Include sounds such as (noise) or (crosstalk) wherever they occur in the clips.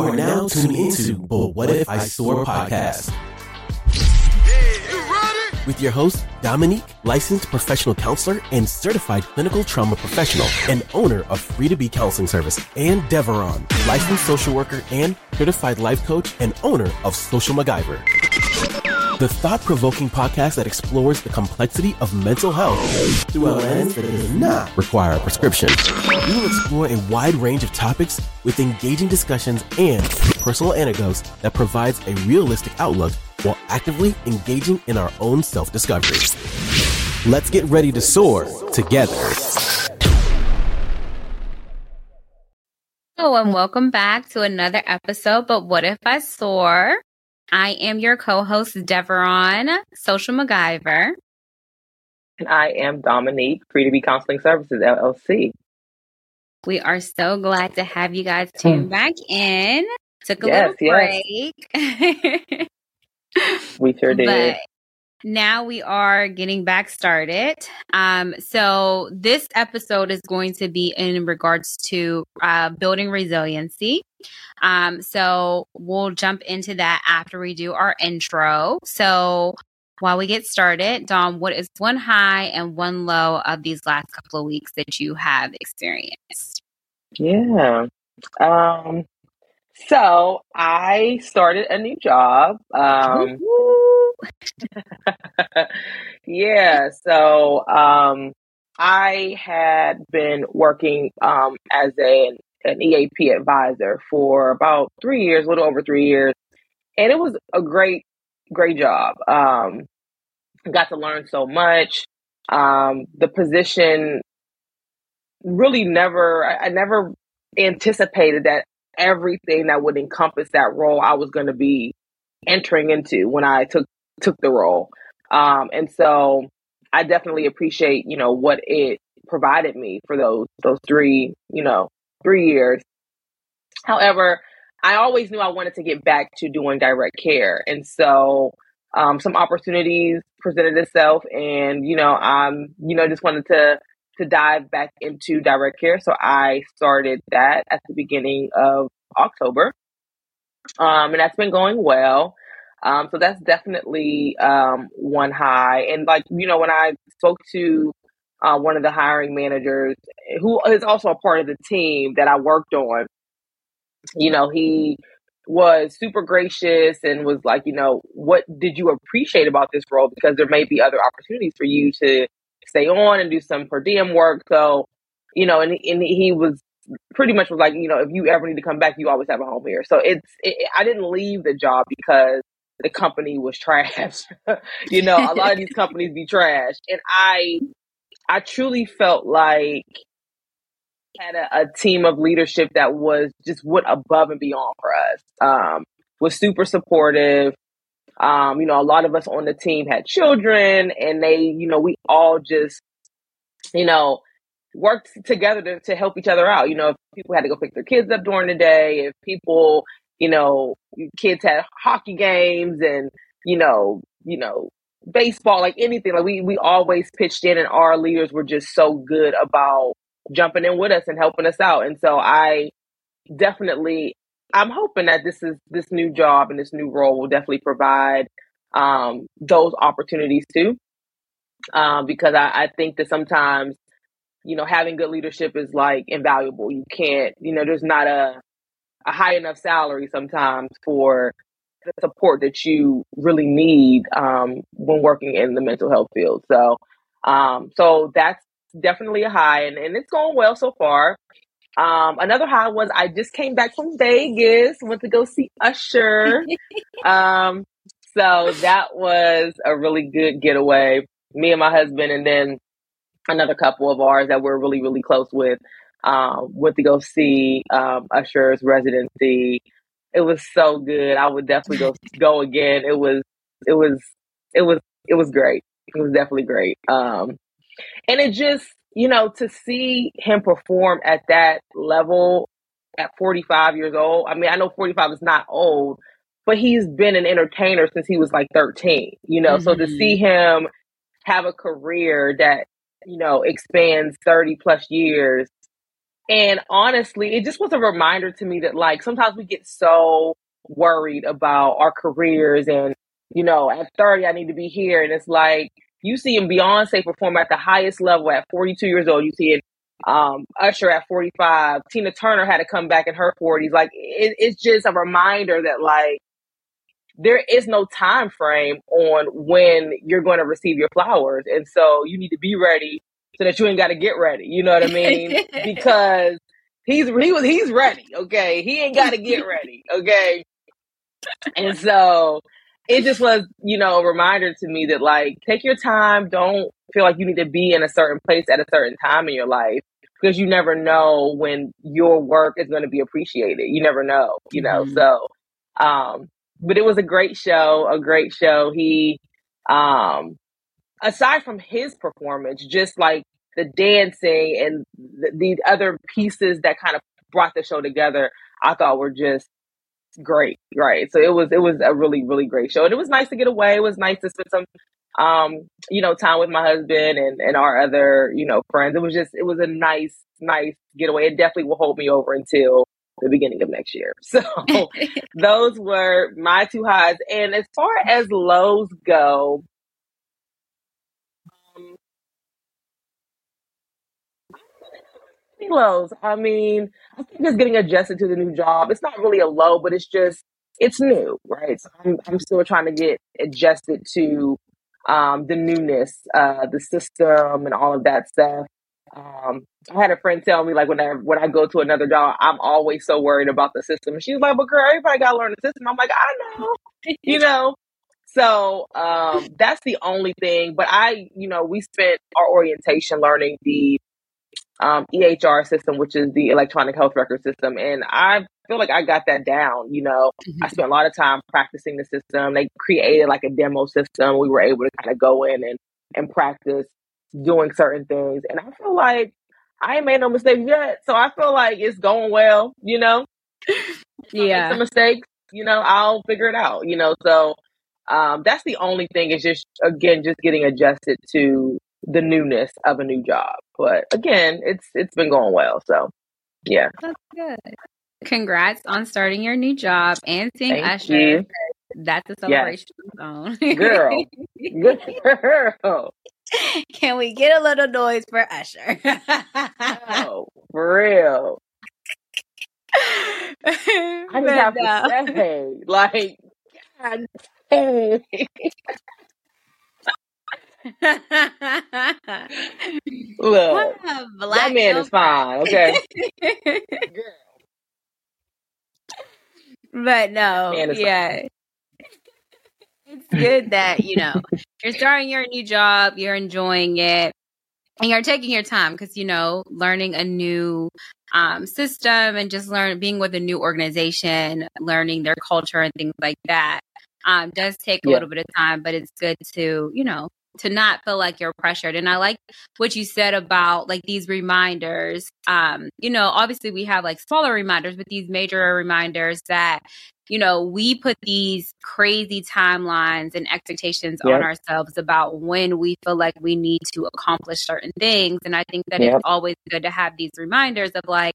You are now tuned into the What If I Soar podcast. With your host, Dominique, licensed professional counselor and certified clinical trauma professional and owner of Free to Be Counseling Service, and Deveron, licensed social worker and certified life coach and owner of Social MacGyver. The thought provoking podcast that explores the complexity of mental health through a lens that does not require a prescription. We will explore a wide range of topics with engaging discussions and personal anecdotes that provides a realistic outlook while actively engaging in our own self discovery. Let's get ready to soar together. Hello, and welcome back to another episode. But what if I soar? I am your co host, Deveron, Social MacGyver. And I am Dominique, Free to Be Counseling Services, LLC. We are so glad to have you guys tune mm. back in. Took a yes, little break. Yes. (laughs) we sure did. Now we are getting back started. Um, so this episode is going to be in regards to uh, building resiliency. Um, so we'll jump into that after we do our intro. So while we get started, Dom, what is one high and one low of these last couple of weeks that you have experienced? Yeah. Um, so I started a new job. Um, (laughs) yeah. So um, I had been working um, as a, an EAP advisor for about three years, a little over three years. And it was a great, great job. Um, got to learn so much. Um, the position really never, I, I never anticipated that everything that would encompass that role I was going to be entering into when I took took the role. Um, and so I definitely appreciate, you know, what it provided me for those those three, you know, three years. However, I always knew I wanted to get back to doing direct care. And so um, some opportunities presented itself and, you know, I'm, you know, just wanted to to dive back into direct care. So I started that at the beginning of October. Um, and that's been going well. Um, so that's definitely um, one high. And like, you know, when I spoke to uh, one of the hiring managers who is also a part of the team that I worked on, you know, he was super gracious and was like, you know, what did you appreciate about this role? Because there may be other opportunities for you to stay on and do some per diem work. So, you know, and, and he was pretty much was like, you know, if you ever need to come back, you always have a home here. So it's, it, I didn't leave the job because the company was (laughs) trash. you know, a lot of these companies be trash. And I I truly felt like had a, a, team of leadership that was just went above and beyond for us. Um, was super supportive. Um, you know, a lot of us on the team had children and they, you know, we all just, you know, worked together to, to help each other out. You know, if people had to go pick their kids up during the day, if people, you know, kids had hockey games and, you know, you know, baseball, like anything. Like we we always pitched in and our leaders were just so good about jumping in with us and helping us out. And so I definitely I'm hoping that this is this new job and this new role will definitely provide um, those opportunities too. Um, because I, I think that sometimes, you know, having good leadership is like invaluable. You can't, you know, there's not a a high enough salary sometimes for the support that you really need um, when working in the mental health field. So, um, so that's definitely a high, and, and it's going well so far. Um, another high was I just came back from Vegas, went to go see Usher. (laughs) um, so that was a really good getaway. Me and my husband, and then another couple of ours that we're really, really close with um, went to go see um, Usher's residency. It was so good. I would definitely go (laughs) go again. It was it was it was it was great. It was definitely great. Um, and it just you know to see him perform at that level at 45 years old. I mean, I know 45 is not old, but he's been an entertainer since he was like 13. You know, mm-hmm. so to see mm-hmm. him have a career that you know expands 30 plus years And honestly, it just was a reminder to me that like sometimes we get so worried about our careers and you know, at 30 I need to be here. And it's like you see him Beyonce perform at the highest level at 42 years old. You see it um, Usher at 45. Tina Turner had to come back in her 40s. Like it, it's just a reminder that like there is no time frame on when you're going to receive your flowers, and so you need to be ready so that you ain't got to get ready. You know what I mean? (laughs) because he's he was he's ready. Okay, he ain't got to get (laughs) ready. Okay, and so it just was you know a reminder to me that like take your time. Don't feel like you need to be in a certain place at a certain time in your life because you never know when your work is going to be appreciated. You never know, you know. Mm-hmm. So, um, but it was a great show, a great show. He, um, aside from his performance, just like the dancing and the, the other pieces that kind of brought the show together, I thought were just great. Right. So it was, it was a really, really great show. And it was nice to get away. It was nice to spend some um, you know, time with my husband and, and our other, you know, friends. It was just, it was a nice, nice getaway. It definitely will hold me over until the beginning of next year. (laughs) So those were my two highs. And as far as lows go, um, lows. I mean, I think just getting adjusted to the new job. It's not really a low, but it's just it's new, right? So I'm I'm still trying to get adjusted to um, the newness, uh, the system, and all of that stuff. Um, I had a friend tell me like when I when I go to another job, I'm always so worried about the system. And she like, "But girl, everybody got to learn the system." I'm like, "I know," (laughs) you know. So um, that's the only thing. But I, you know, we spent our orientation learning the um, EHR system, which is the electronic health record system, and I feel like I got that down. You know, mm-hmm. I spent a lot of time practicing the system. They created like a demo system. We were able to kind of go in and and practice doing certain things, and I feel like I ain't made no mistakes yet. So I feel like it's going well. You know, (laughs) yeah, some mistakes. You know, I'll figure it out. You know, so um, that's the only thing is just again just getting adjusted to the newness of a new job. But again, it's it's been going well. So yeah. That's good. Congrats on starting your new job and seeing Thank Usher. you. That's a celebration zone. Girl. (laughs) Good girl. (laughs) Can we get a little noise for Usher? oh, for real. (laughs) I just have no. to say, (laughs) like, God dang. Look, that man is fine, okay? Girl, but no, is fine. yeah. It's good that, you know, you're starting your new job, you're enjoying it, and you're taking your time because, you know, learning a new um, system and just learn being with a new organization, learning their culture and things like that um, does take a Yeah. little bit of time, but it's good to, you know, to not feel like you're pressured. And I like what you said about like these reminders. Um, you know, obviously we have like smaller reminders, but these major reminders that, you know, we put these crazy timelines and expectations on ourselves about when we feel like we need to accomplish certain things. And I think that Yep. it's always good to have these reminders of like,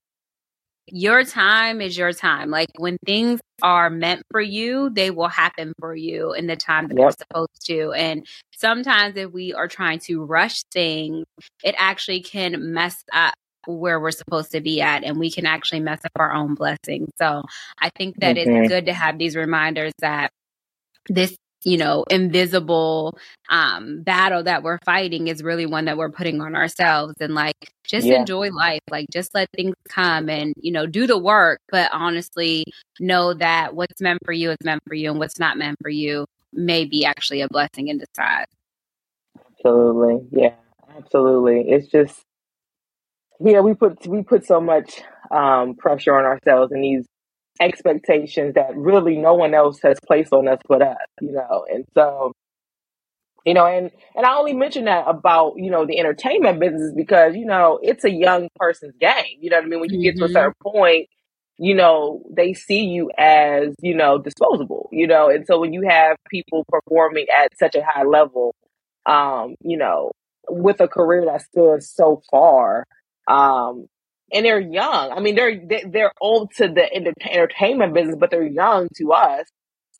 your time is your time. Like when things are meant for you, they will happen for you in the time that they're supposed to. And sometimes if we are trying to rush things, it actually can mess up where we're supposed to be at and we can actually mess up our own blessings. So I think that it's mm-hmm. good to have these reminders that this you know invisible um battle that we're fighting is really one that we're putting on ourselves and like just Yeah. enjoy life like just let things come and you know do the work but honestly know that what's meant for you is meant for you and what's not meant for you may be actually a blessing in disguise Absolutely. Yeah, absolutely. It's just yeah, we put we put so much um pressure on ourselves and these expectations that really no one else has placed on us but us, you know. And so, you know, and and I only mention that about, you know, the entertainment business because, you know, it's a young person's game. You know what I mean? When you get to a Mhm. certain point, you know, they see you as, you know, disposable, you know. And so when you have people performing at such a high level, um, you know, with a career that stood so far, um, and they're young. I mean, they're they're old to the entertainment business, but they're young to us.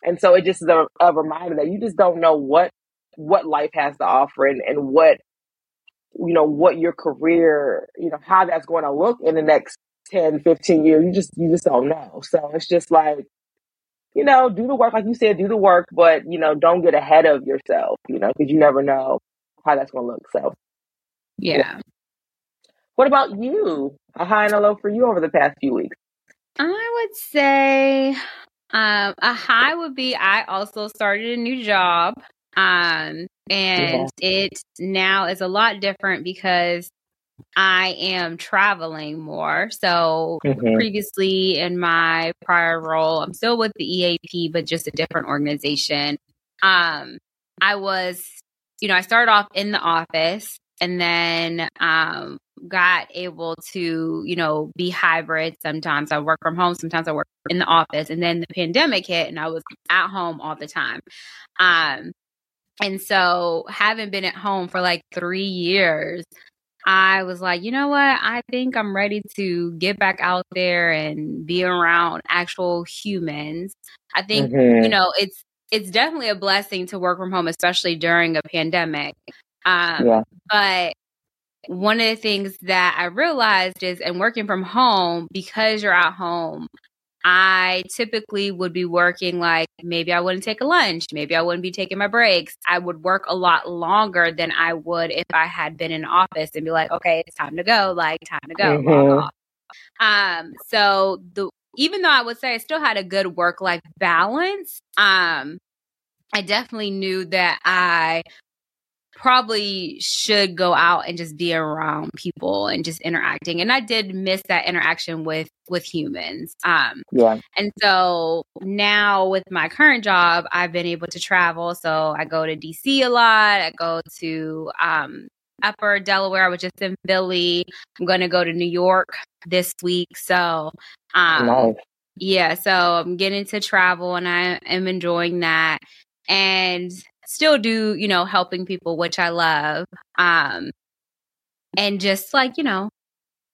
And so it just is a, a reminder that you just don't know what what life has to offer and, and what you know what your career you know how that's going to look in the next 10 15 years you just you just don't know so it's just like you know do the work like you said do the work but you know don't get ahead of yourself you know because you never know how that's going to look so yeah. yeah. what about you a high and a low for you over the past few weeks i would say um, a high would be I also started a new job. Um, and yeah. it now is a lot different because I am traveling more. So mm-hmm. previously in my prior role, I'm still with the EAP, but just a different organization. Um, I was, you know, I started off in the office and then um, got able to, you know, be hybrid. Sometimes I work from home, sometimes I work in the office. And then the pandemic hit and I was at home all the time. Um, and so having been at home for like three years, I was like, you know what? I think I'm ready to get back out there and be around actual humans. I think, mm-hmm. you know, it's it's definitely a blessing to work from home, especially during a pandemic. Um, yeah. But one of the things that I realized is, and working from home, because you're at home, I typically would be working like maybe I wouldn't take a lunch, maybe I wouldn't be taking my breaks. I would work a lot longer than I would if I had been in office and be like, okay, it's time to go, like time to go. Mm-hmm. Um, so the even though I would say I still had a good work life balance, um, I definitely knew that I probably should go out and just be around people and just interacting. And i did miss that interaction with with humans. Um yeah. and so now with my current job i've been able to travel. So i go to dc a lot. I go to um upper delaware. Which is in philly. I'm going to go to new york this week. So um nice. yeah so i'm getting to travel and i am enjoying that. And still do, you know, helping people, which I love. Um, and just like, you know,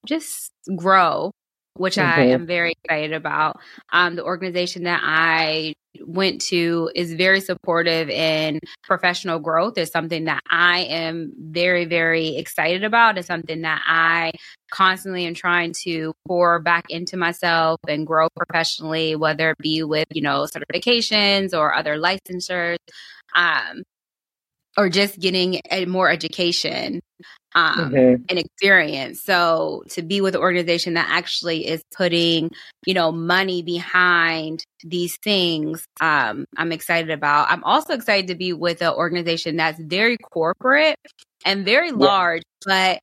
just grow, which mm-hmm. I am very excited about. Um, the organization that I went to is very supportive in professional growth is something that I am very, very excited about. It's something that I constantly am trying to pour back into myself and grow professionally, whether it be with, you know, certifications or other licensures um, or just getting a more education um, mm-hmm. and experience. So to be with an organization that actually is putting, you know, money behind these things, um, I'm excited about. I'm also excited to be with an organization that's very corporate and very yeah. large, but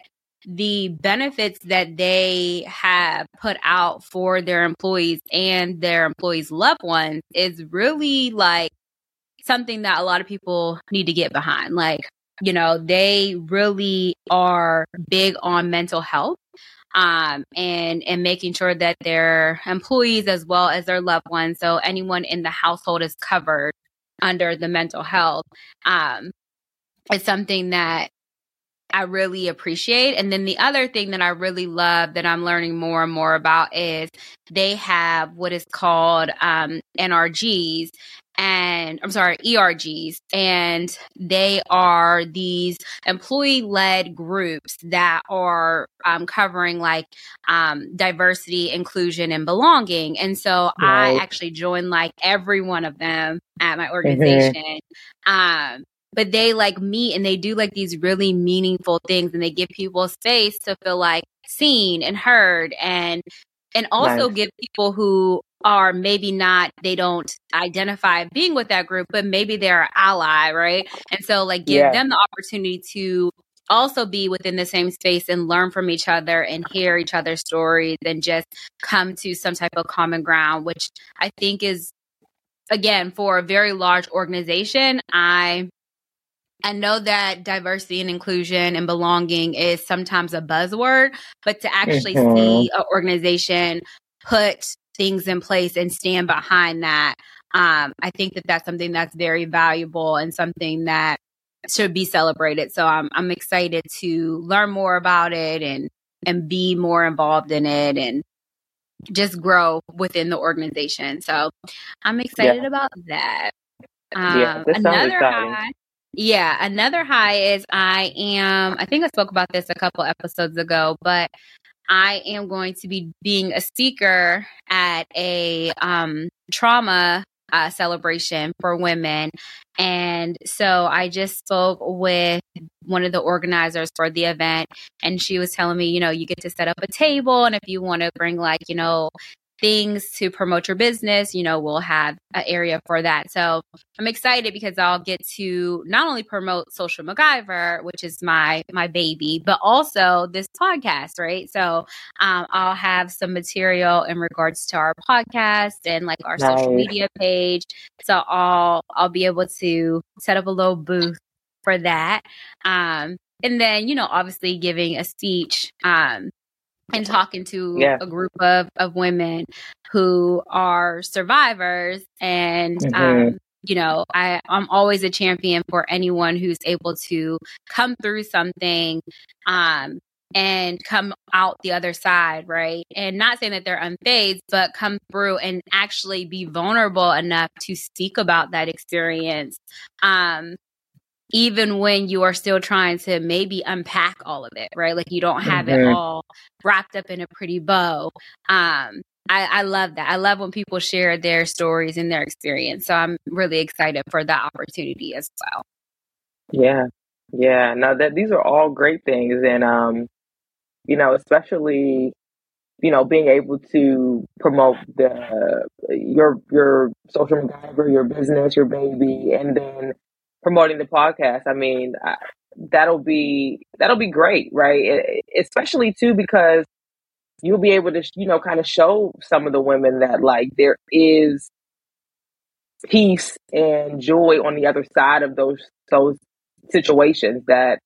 the benefits that they have put out for their employees and their employees' loved ones is really like something that a lot of people need to get behind. Like, you know, they really are big on mental health um, and and making sure that their employees as well as their loved ones, so anyone in the household is covered under the mental health. Um, it's something that I really appreciate. And then the other thing that I really love that I'm learning more and more about is they have what is called um, NRGs, and I'm sorry, ERGs, and they are these employee led groups that are um, covering like um, diversity, inclusion, and belonging. And so right. I actually joined like every one of them at my mm-hmm. organization. Mm-hmm. Um, but they like meet and they do like these really meaningful things and they give people space to feel like seen and heard and and also nice. give people who are maybe not they don't identify being with that group but maybe they're an ally right and so like give yeah. them the opportunity to also be within the same space and learn from each other and hear each other's stories and just come to some type of common ground which i think is again for a very large organization i I know that diversity and inclusion and belonging is sometimes a buzzword, but to actually mm-hmm. see an organization put things in place and stand behind that, um, I think that that's something that's very valuable and something that should be celebrated. So I'm I'm excited to learn more about it and and be more involved in it and just grow within the organization. So I'm excited yeah. about that. Um, yeah, another high. Yeah, another high is I am, I think I spoke about this a couple episodes ago, but I am going to be being a speaker at a um, trauma uh, celebration for women. And so I just spoke with one of the organizers for the event, and she was telling me, you know, you get to set up a table, and if you want to bring like, you know, things to promote your business, you know, we'll have an area for that. So I'm excited because I'll get to not only promote Social MacGyver, which is my my baby, but also this podcast, right? So um, I'll have some material in regards to our podcast and like our nice. social media page. So I'll I'll be able to set up a little booth for that. Um, and then, you know, obviously giving a speech um, and talking to yeah. a group of, of women who are survivors and mm-hmm. um, you know I, i'm always a champion for anyone who's able to come through something um, and come out the other side right and not saying that they're unfazed but come through and actually be vulnerable enough to speak about that experience um, even when you are still trying to maybe unpack all of it, right? Like you don't have mm-hmm. it all wrapped up in a pretty bow. Um, I, I, love that. I love when people share their stories and their experience. So I'm really excited for that opportunity as well. Yeah. Yeah. Now that these are all great things. And, um, you know, especially, you know, being able to promote the, your, your social MacGyver, your business, your baby, and then promoting the podcast. I mean, I, that'll be that'll be great, right? It, especially too because you'll be able to you know kind of show some of the women that like there is peace and joy on the other side of those those situations that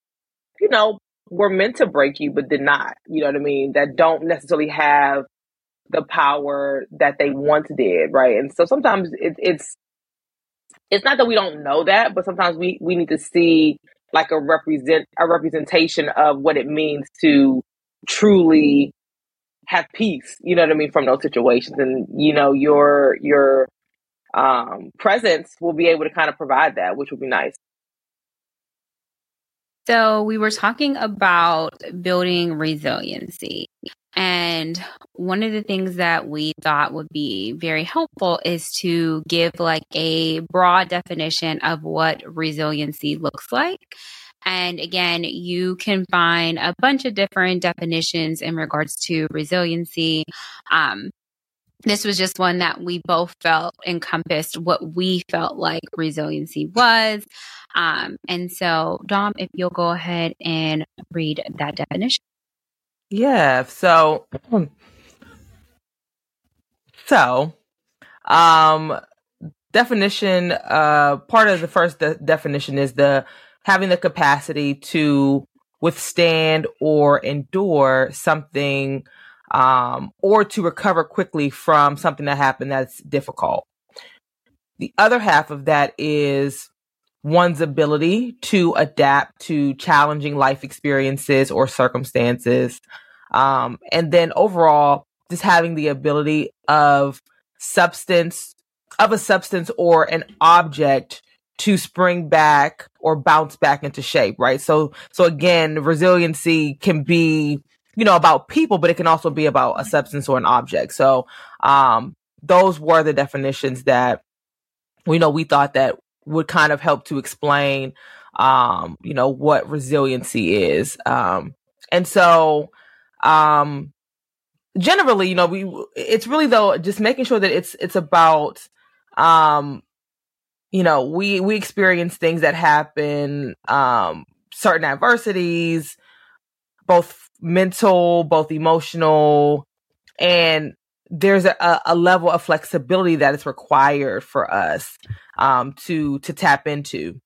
you know were meant to break you but did not you know what i mean that don't necessarily have the power that they once did right and so sometimes it, it's it's not that we don't know that, but sometimes we we need to see like a represent a representation of what it means to truly have peace. You know what I mean from those situations, and you know your your um, presence will be able to kind of provide that, which would be nice. So we were talking about building resiliency. And one of the things that we thought would be very helpful is to give like a broad definition of what resiliency looks like. And again, you can find a bunch of different definitions in regards to resiliency. Um, this was just one that we both felt encompassed what we felt like resiliency was. Um, and so, Dom, if you'll go ahead and read that definition. Yeah. So, so, um, definition, uh, part of the first de- definition is the having the capacity to withstand or endure something, um, or to recover quickly from something that happened that's difficult. The other half of that is one's ability to adapt to challenging life experiences or circumstances. Um, and then overall, just having the ability of substance, of a substance or an object to spring back or bounce back into shape, right? So, so again, resiliency can be, you know, about people, but it can also be about a substance or an object. So, um, those were the definitions that we know we thought that would kind of help to explain, um, you know, what resiliency is. Um, and so, um, generally, you know, we, it's really though, just making sure that it's, it's about, um, you know, we, we experience things that happen, um, certain adversities, both mental, both emotional, and there's a, a level of flexibility that is required for us um, to to tap into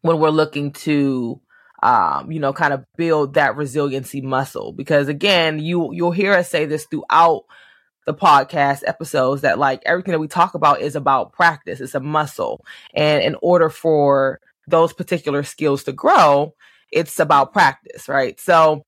when we're looking to um, you know kind of build that resiliency muscle. Because again you you'll hear us say this throughout the podcast episodes that like everything that we talk about is about practice. It's a muscle. And in order for those particular skills to grow it's about practice right? So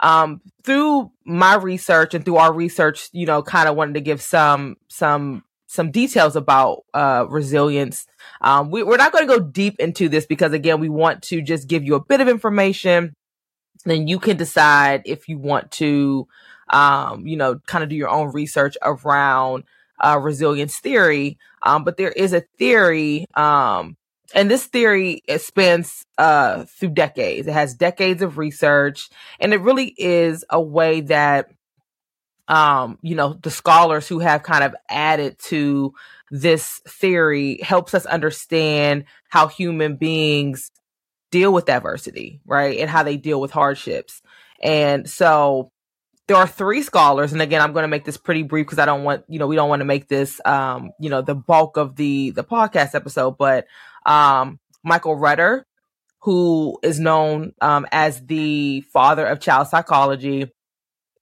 um, through my research and through our research, you know, kind of wanted to give some some some details about uh, resilience. Um, we, are not going to go deep into this because again, we want to just give you a bit of information. Then you can decide if you want to, um, you know, kind of do your own research around uh, resilience theory. Um, but there is a theory, um, and this theory spans uh, through decades. It has decades of research, and it really is a way that um, you know, the scholars who have kind of added to this theory helps us understand how human beings deal with adversity, right? And how they deal with hardships. And so there are three scholars and again i'm going to make this pretty brief because i don't want you know we don't want to make this um you know the bulk of the the podcast episode but um michael rutter who is known um as the father of child psychology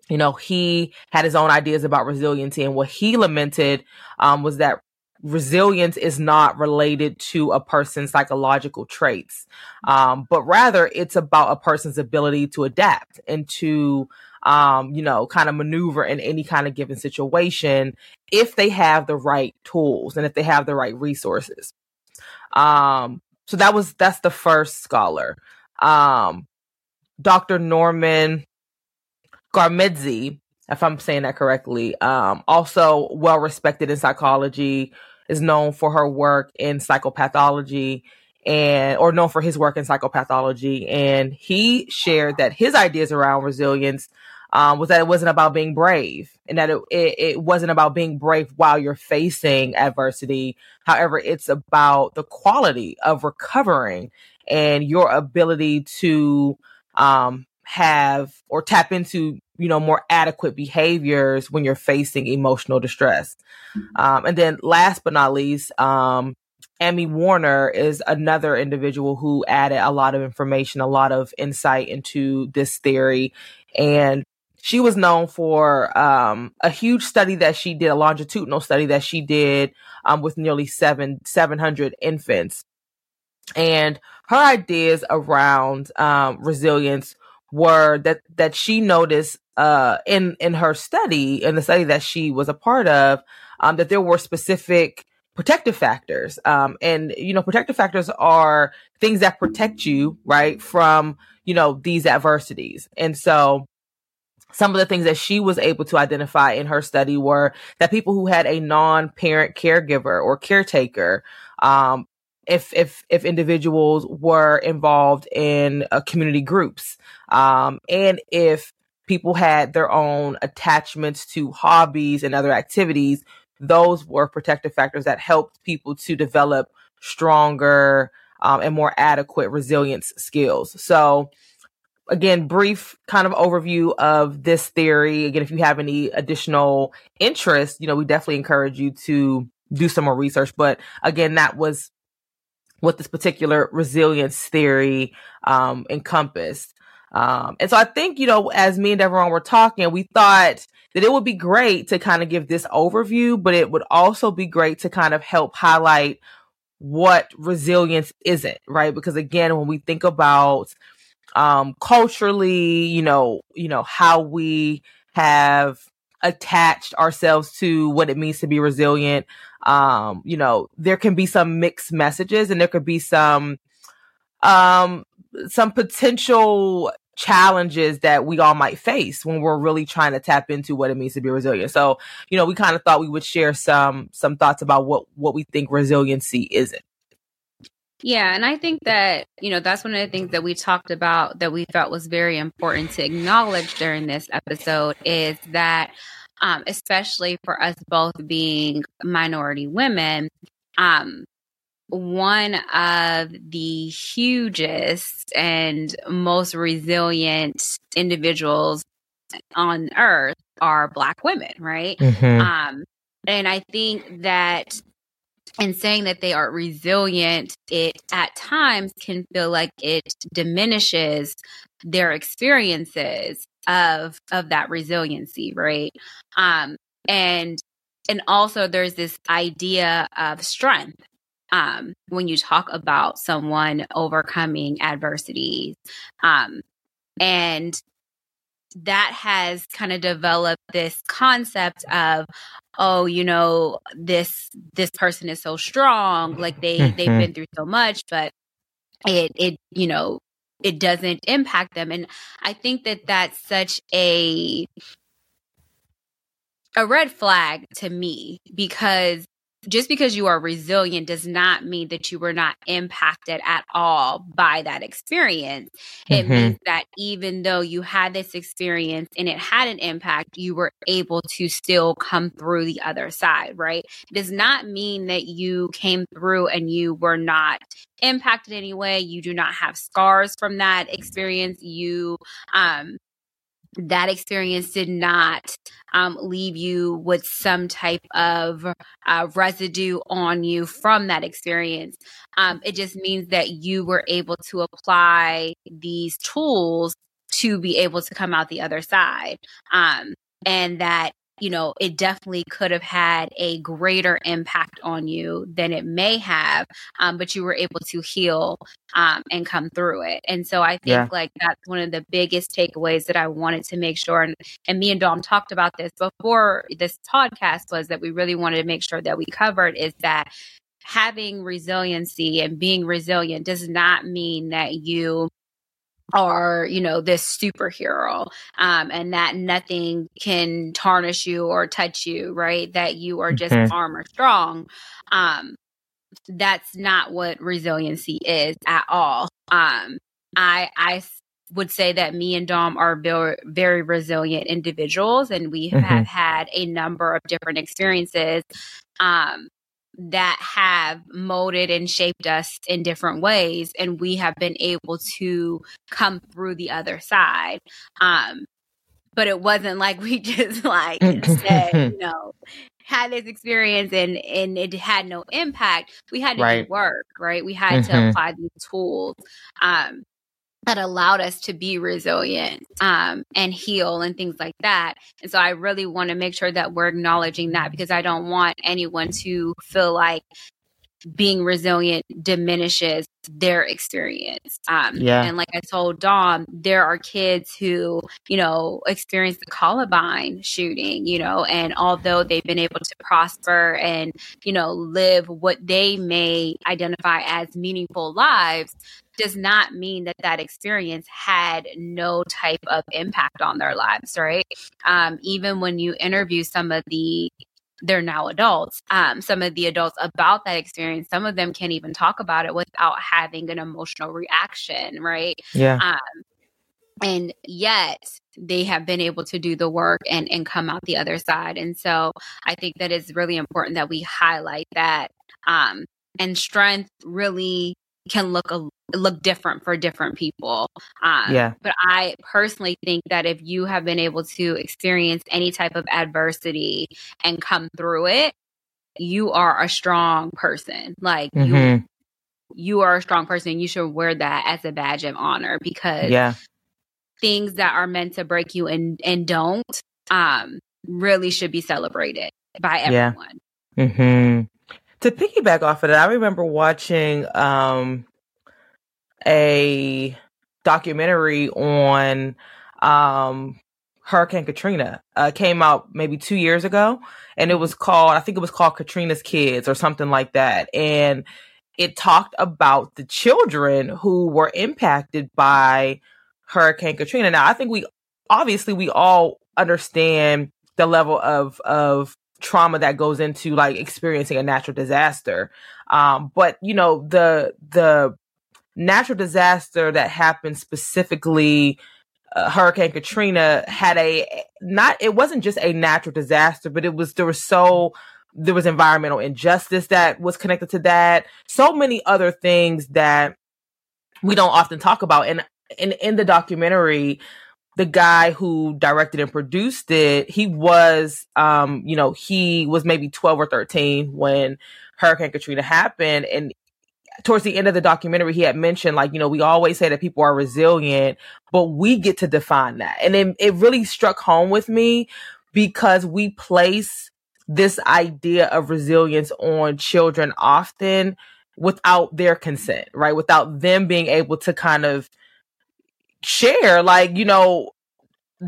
you know, he had his own ideas about resiliency. And what he lamented um, was that resilience is not related to a person's psychological traits, um, but rather it's about a person's ability to adapt and to, um, you know, kind of maneuver in any kind of given situation if they have the right tools and if they have the right resources. Um, so that was that's the first scholar. Um, Dr. Norman Garmezy, if I'm saying that correctly, um, also well respected in psychology, is known for her work in psychopathology and or known for his work in psychopathology. And he shared that his ideas around resilience um, was that it wasn't about being brave and that it, it, it wasn't about being brave while you're facing adversity. However, it's about the quality of recovering and your ability to um, have or tap into you know more adequate behaviors when you're facing emotional distress. Mm-hmm. um, and then last but not least um, emmy werner is another individual who added a lot of information a lot of insight into this theory. And she was known for um, a huge study that she did a longitudinal study that she did um, with nearly seven 700 infants. And her ideas around um, resilience were that that she noticed uh, in in her study in the study that she was a part of um, that there were specific protective factors um, and you know protective factors are things that protect you right from you know these adversities. And so some of the things that she was able to identify in her study were that people who had a non-parent caregiver or caretaker um, if if if individuals were involved in uh, community groups um, and if people had their own attachments to hobbies and other activities those were protective factors that helped people to develop stronger um, and more adequate resilience skills. So again brief kind of overview of this theory. Again if you have any additional interest you know we definitely encourage you to do some more research. But again that was what this particular resilience theory um, encompassed. Um, and so I think, you know, as me and Deveron were talking, we thought that it would be great to kind of give this overview, but it would also be great to kind of help highlight what resilience isn't, right? Because again, when we think about um, culturally, you know, you know, how we have attached ourselves to what it means to be resilient. Um, you know, there can be some mixed messages and there could be some um some potential challenges that we all might face when we're really trying to tap into what it means to be resilient. So, you know, we kind of thought we would share some some thoughts about what what we think resiliency isn't. Yeah, and I think that, you know, that's one of the things that we talked about that we felt was very important to acknowledge during this episode is that um, especially for us both being minority women, um, one of the hugest and most resilient individuals on earth are black women, right? Mm-hmm. Um, and I think that in saying that they are resilient, it at times can feel like it diminishes their experiences of of that resiliency, right? Um, and and also there's this idea of strength um, when you talk about someone overcoming adversities, um, and that has kind of developed this concept of oh you know this this person is so strong like they they've Mhm. been through so much but it it you know it doesn't impact them. And i think that that's such a a red flag to me because just because you are resilient does not mean that you were not impacted at all by that experience. It Mhm. means that even though you had this experience and it had an impact, you were able to still come through the other side, right? It does not mean that you came through and you were not impacted anyway. You do not have scars from that experience. You, um, that experience did not um, leave you with some type of uh, residue on you from that experience. Um, it just means that you were able to apply these tools to be able to come out the other side. Um, and that, you know, it definitely could have had a greater impact on you than it may have, um, but you were able to heal um, and come through it. And so I think Yeah. like that's one of the biggest takeaways that I wanted to make sure. And, and me and Dom talked about this before this podcast was that we really wanted to make sure that we covered is that having resiliency and being resilient does not mean that you are you know this superhero um and that nothing can tarnish you or touch you right that you are just Mhm. armor strong um that's not what resiliency is at all um i i would say that me and dom are very, very resilient individuals and we have Mhm. had a number of different experiences um that have molded and shaped us in different ways and we have been able to come through the other side um but it wasn't like (laughs) we just like said (laughs) you know had this experience and and it had no impact we had to Right. do work right we had to Mhm. apply these tools um that allowed us to be resilient um, and heal and things like that. And so I really want to make sure that we're acknowledging that because I don't want anyone to feel like being resilient diminishes their experience. Um, Yeah. And like I told Dom, there are kids who, you know, experienced the Columbine shooting, you know, and although they've been able to prosper and, you know, live what they may identify as meaningful lives, does not mean that that experience had no type of impact on their lives, right? Um, even when you interview some of the they're now adults. Um, some of the adults about that experience, some of them can't even talk about it without having an emotional reaction, right? Yeah. Um, and yet they have been able to do the work and, and come out the other side. And so I think that it's really important that we highlight that. Um, and strength really can look a, look different for different people. Um, Yeah. But I personally think that if you have been able to experience any type of adversity and come through it, you are a strong person. Like you, Mhm. you are a strong person. You should wear that as a badge of honor because Yeah. things that are meant to break you and and don't um really should be celebrated by Yeah. everyone. To piggyback off of that, I remember watching um, a documentary on um, Hurricane Katrina. Uh, came out maybe two years ago, and it was called I think it was called Katrina's Kids or something like that, and it talked about the children who were impacted by Hurricane Katrina. Now, I think we obviously we all understand the level of of trauma that goes into like experiencing a natural disaster. Um, but you know, the the natural disaster that happened specifically uh, Hurricane Katrina had a not it wasn't just a natural disaster, but it was there was so there was environmental injustice that was connected to that. So many other things that we don't often talk about. And in in the documentary, the guy who directed and produced it, he was, um, you know, he was maybe 12 or 13 when Hurricane Katrina happened. And towards the end of the documentary, he had mentioned, like, you know, we always say that people are resilient, but we get to define that. And it, it really struck home with me because we place this idea of resilience on children often without their consent, right? Without them being able to kind of share like you know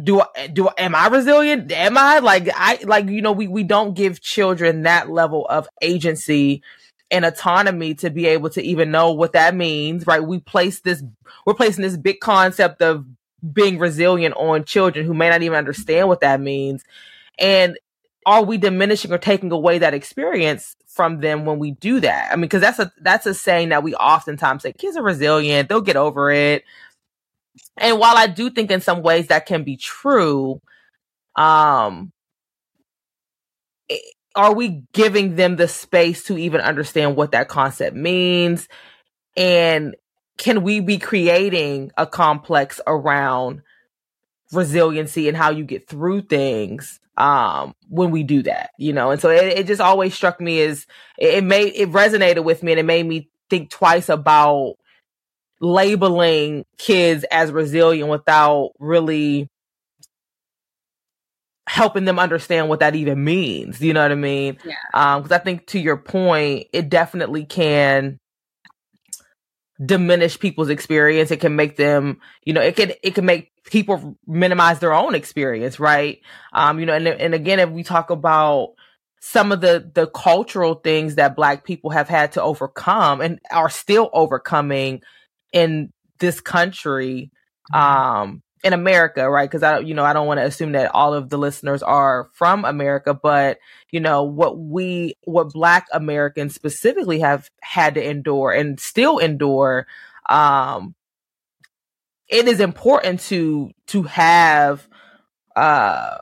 do I, do am I resilient? Am I like I like you know we we don't give children that level of agency and autonomy to be able to even know what that means, right? We place this we're placing this big concept of being resilient on children who may not even understand what that means. And are we diminishing or taking away that experience from them when we do that? I mean, because that's a that's a saying that we oftentimes say kids are resilient, they'll get over it. And while I do think in some ways that can be true, um, are we giving them the space to even understand what that concept means? And can we be creating a complex around resiliency and how you get through things um when we do that you know and so it, it just always struck me as it, it made it resonated with me and it made me think twice about labeling kids as resilient without really helping them understand what that even means. You know what I mean? Yeah. Um, cause I think to your point, it definitely can diminish people's experience. It can make them, you know, it can, it can make people minimize their own experience. Right. Um, you know, and, and again, if we talk about, some of the the cultural things that black people have had to overcome and are still overcoming in this country mm-hmm. um in America, right? Because I, you know, I don't want to assume that all of the listeners are from America, but you know what we, what Black Americans specifically have had to endure and still endure. Um, it is important to to have uh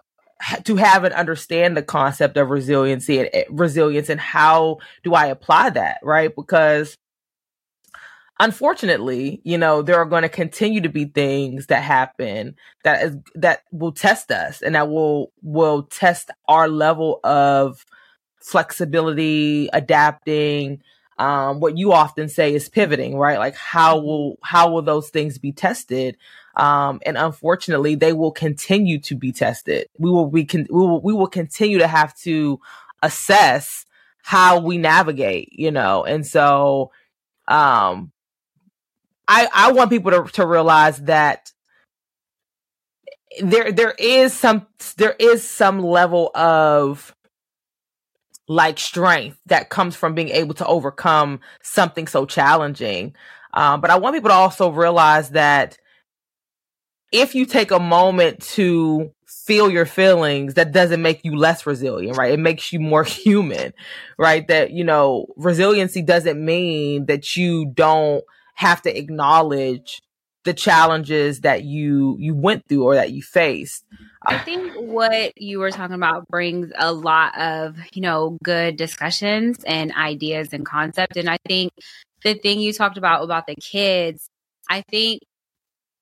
to have and understand the concept of resiliency and resilience and how do I apply that, right? Because unfortunately, you know, there are going to continue to be things that happen that is that will test us and that will will test our level of flexibility, adapting, um, what you often say is pivoting, right? Like how mm-hmm. will how will those things be tested? Um, and unfortunately, they will continue to be tested. We will be con- we will we will continue to have to assess how we navigate, you know. And so, um, I, I want people to, to realize that there there is some there is some level of like strength that comes from being able to overcome something so challenging. Um, but I want people to also realize that if you take a moment to feel your feelings, that doesn't make you less resilient, right? It makes you more (laughs) human, right? That, you know, resiliency doesn't mean that you don't have to acknowledge the challenges that you you went through or that you faced. I think what you were talking about brings a lot of, you know, good discussions and ideas and concepts. And I think the thing you talked about about the kids, I think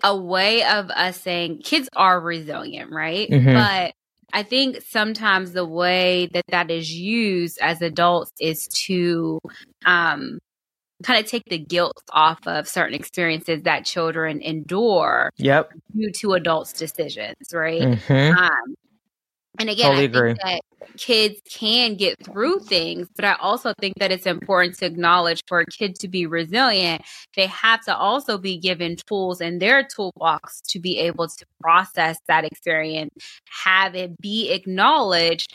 a way of us saying kids are resilient, right? Mm-hmm. But I think sometimes the way that that is used as adults is to um, kind of take the guilt off of certain experiences that children endure yep. due to adults' decisions, right? Mm-hmm. Um, and again, totally I think agree. that kids can get through things, but I also think that it's important to acknowledge for a kid to be resilient, they have to also be given tools in their toolbox to be able to process that experience, have it be acknowledged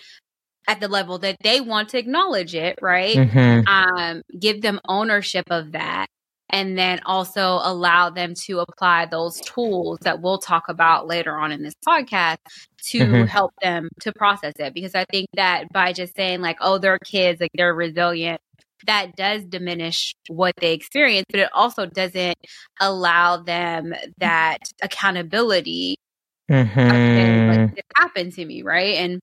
at the level that they want to acknowledge it, right? Mm-hmm. Um, give them ownership of that. And then also allow them to apply those tools that we'll talk about later on in this podcast to mm-hmm. help them to process it. Because I think that by just saying, like, oh, they're kids, like they're resilient, that does diminish what they experience, but it also doesn't allow them that accountability. Mm-hmm. Okay, like, it happened to me, right? And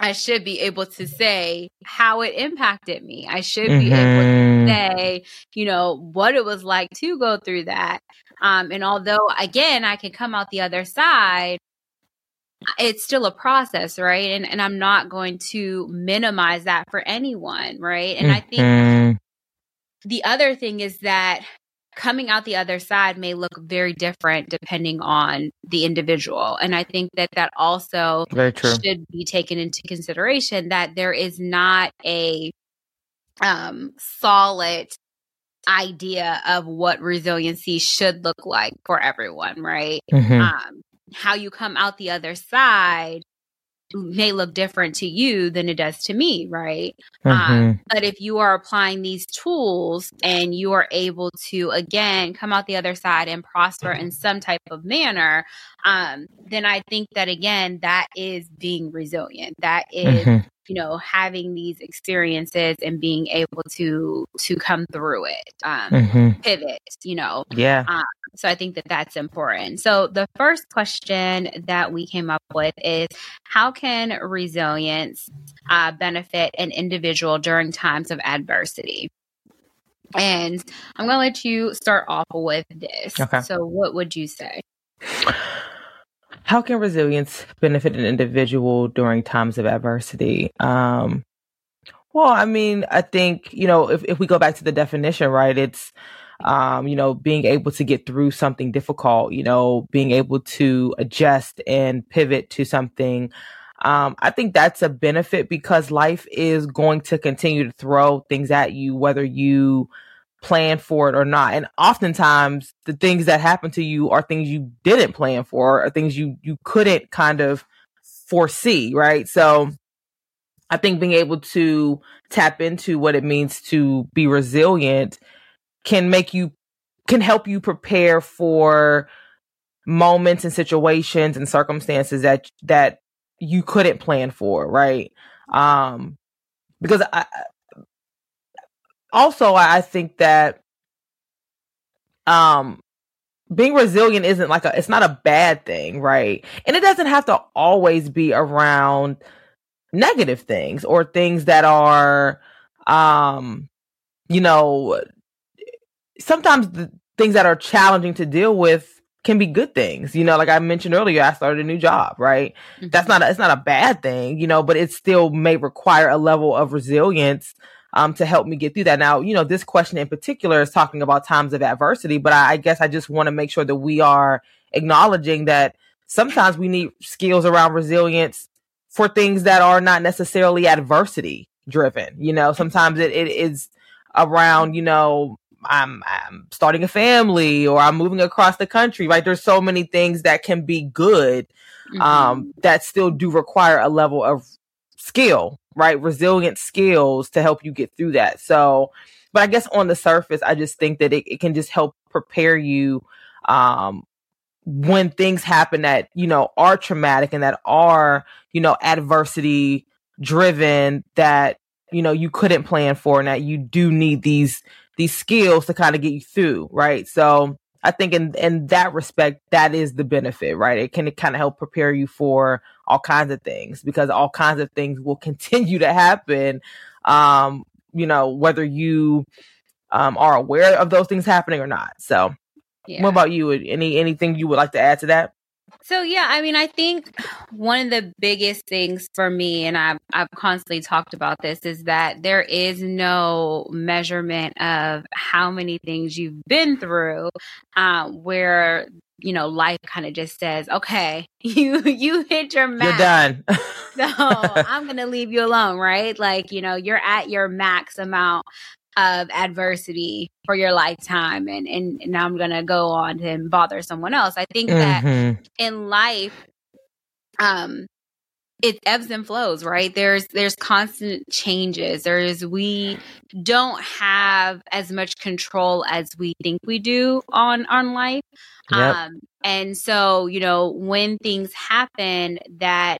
I should be able to say how it impacted me. I should mm-hmm. be able to mm-hmm. say, you know, what it was like to go through that. Um, and although, again, I can come out the other side, it's still a process, right? And, and I'm not going to minimize that for anyone, right? And mm-hmm. I think mm-hmm. the other thing is that coming out the other side may look very different depending on the individual. And I think that that also should be taken into consideration that there is not a um, solid idea of what resiliency should look like for everyone, right? Mm-hmm. Um, how you come out the other side may look different to you than it does to me, right? Um, mm-hmm. Um, but if you are applying these tools and you are able to, again, come out the other side and prosper in some type of manner, um, then I think that, again, that is being resilient. That is, mm-hmm. You know, having these experiences and being able to to come through it, um, mm-hmm. pivot, you know. Yeah. Um, so I think that that's important. So the first question that we came up with is how can resilience uh, benefit an individual during times of adversity? And I'm going to let you start off with this. Okay. So, what would you say? How can resilience benefit an individual during times of adversity? Um, well, I mean, I think, you know, if, if we go back to the definition, right, it's um, you know, being able to get through something difficult, you know, being able to adjust and pivot to something. Um, I think that's a benefit because life is going to continue to throw things at you, whether you plan for it or not. And oftentimes the things that happen to you are things you didn't plan for or things you, you couldn't kind of foresee, right? So I think being able to tap into what it means to be resilient can make you can help you prepare for moments and situations and circumstances that that you couldn't plan for, right? Um because I also I think that um being resilient isn't like a it's not a bad thing, right? And it doesn't have to always be around negative things or things that are um you know sometimes the things that are challenging to deal with can be good things. You know, like I mentioned earlier, I started a new job, right? Mm-hmm. That's not, a, it's not a bad thing, you know, but it still may require a level of resilience um, to help me get through that. Now, you know, this question in particular is talking about times of adversity, but I, I guess I just want to make sure that we are acknowledging that sometimes we need skills around resilience for things that are not necessarily adversity driven. You know, sometimes it, it is around, you know, I'm, I'm starting a family or I'm moving across the country, right? There's so many things that can be good, mm-hmm. um, that still do require a level of skill, right? Resilient skills to help you get through that. So, but I guess on the surface, I just think that it, it can just help prepare you, um, when things happen that, you know, are traumatic and that are, you know, adversity driven that, you know, you couldn't plan for and that you do need these these skills to kind of get you through, right? So I think in in that respect, that is the benefit, right? It can kind of help prepare you for all kinds of things because all kinds of things will (laughs) continue to happen. Um, you know, whether you um, are aware of those things happening or not. So, yeah. what about you? Any anything you would like to add to that? So yeah, I mean, I think one of the biggest things for me, and I've I've constantly talked about this, is that there is no measurement of how many things you've been through, uh, where you know life kind of just says, "Okay, (laughs) you you hit your max. You're done. (laughs) so I'm gonna leave you alone, right? Like you know, you're at your max amount of adversity for your lifetime and and, and I'm gonna go on and bother someone else. I think mm-hmm. that in life, um it ebbs and flows, right? There's there's constant changes. There's we don't have as much control as we think we do on on life. Yep. Um and so, you know, when things happen that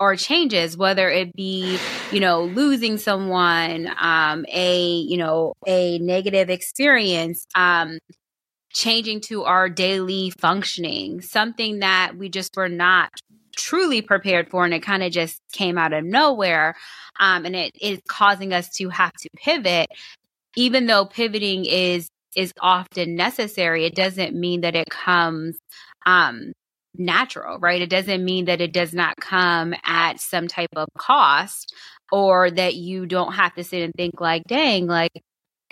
or changes, whether it be, you know, losing someone, um, a, you know, a negative experience, um, changing to our daily functioning, something that we just were not truly prepared for and it kind of just came out of nowhere um, and it is causing us to have to pivot. Even though pivoting is is often necessary it doesn't mean that it comes um, natural, right? It doesn't mean that it does not come at some type of cost or that you don't have to sit and think like, dang, like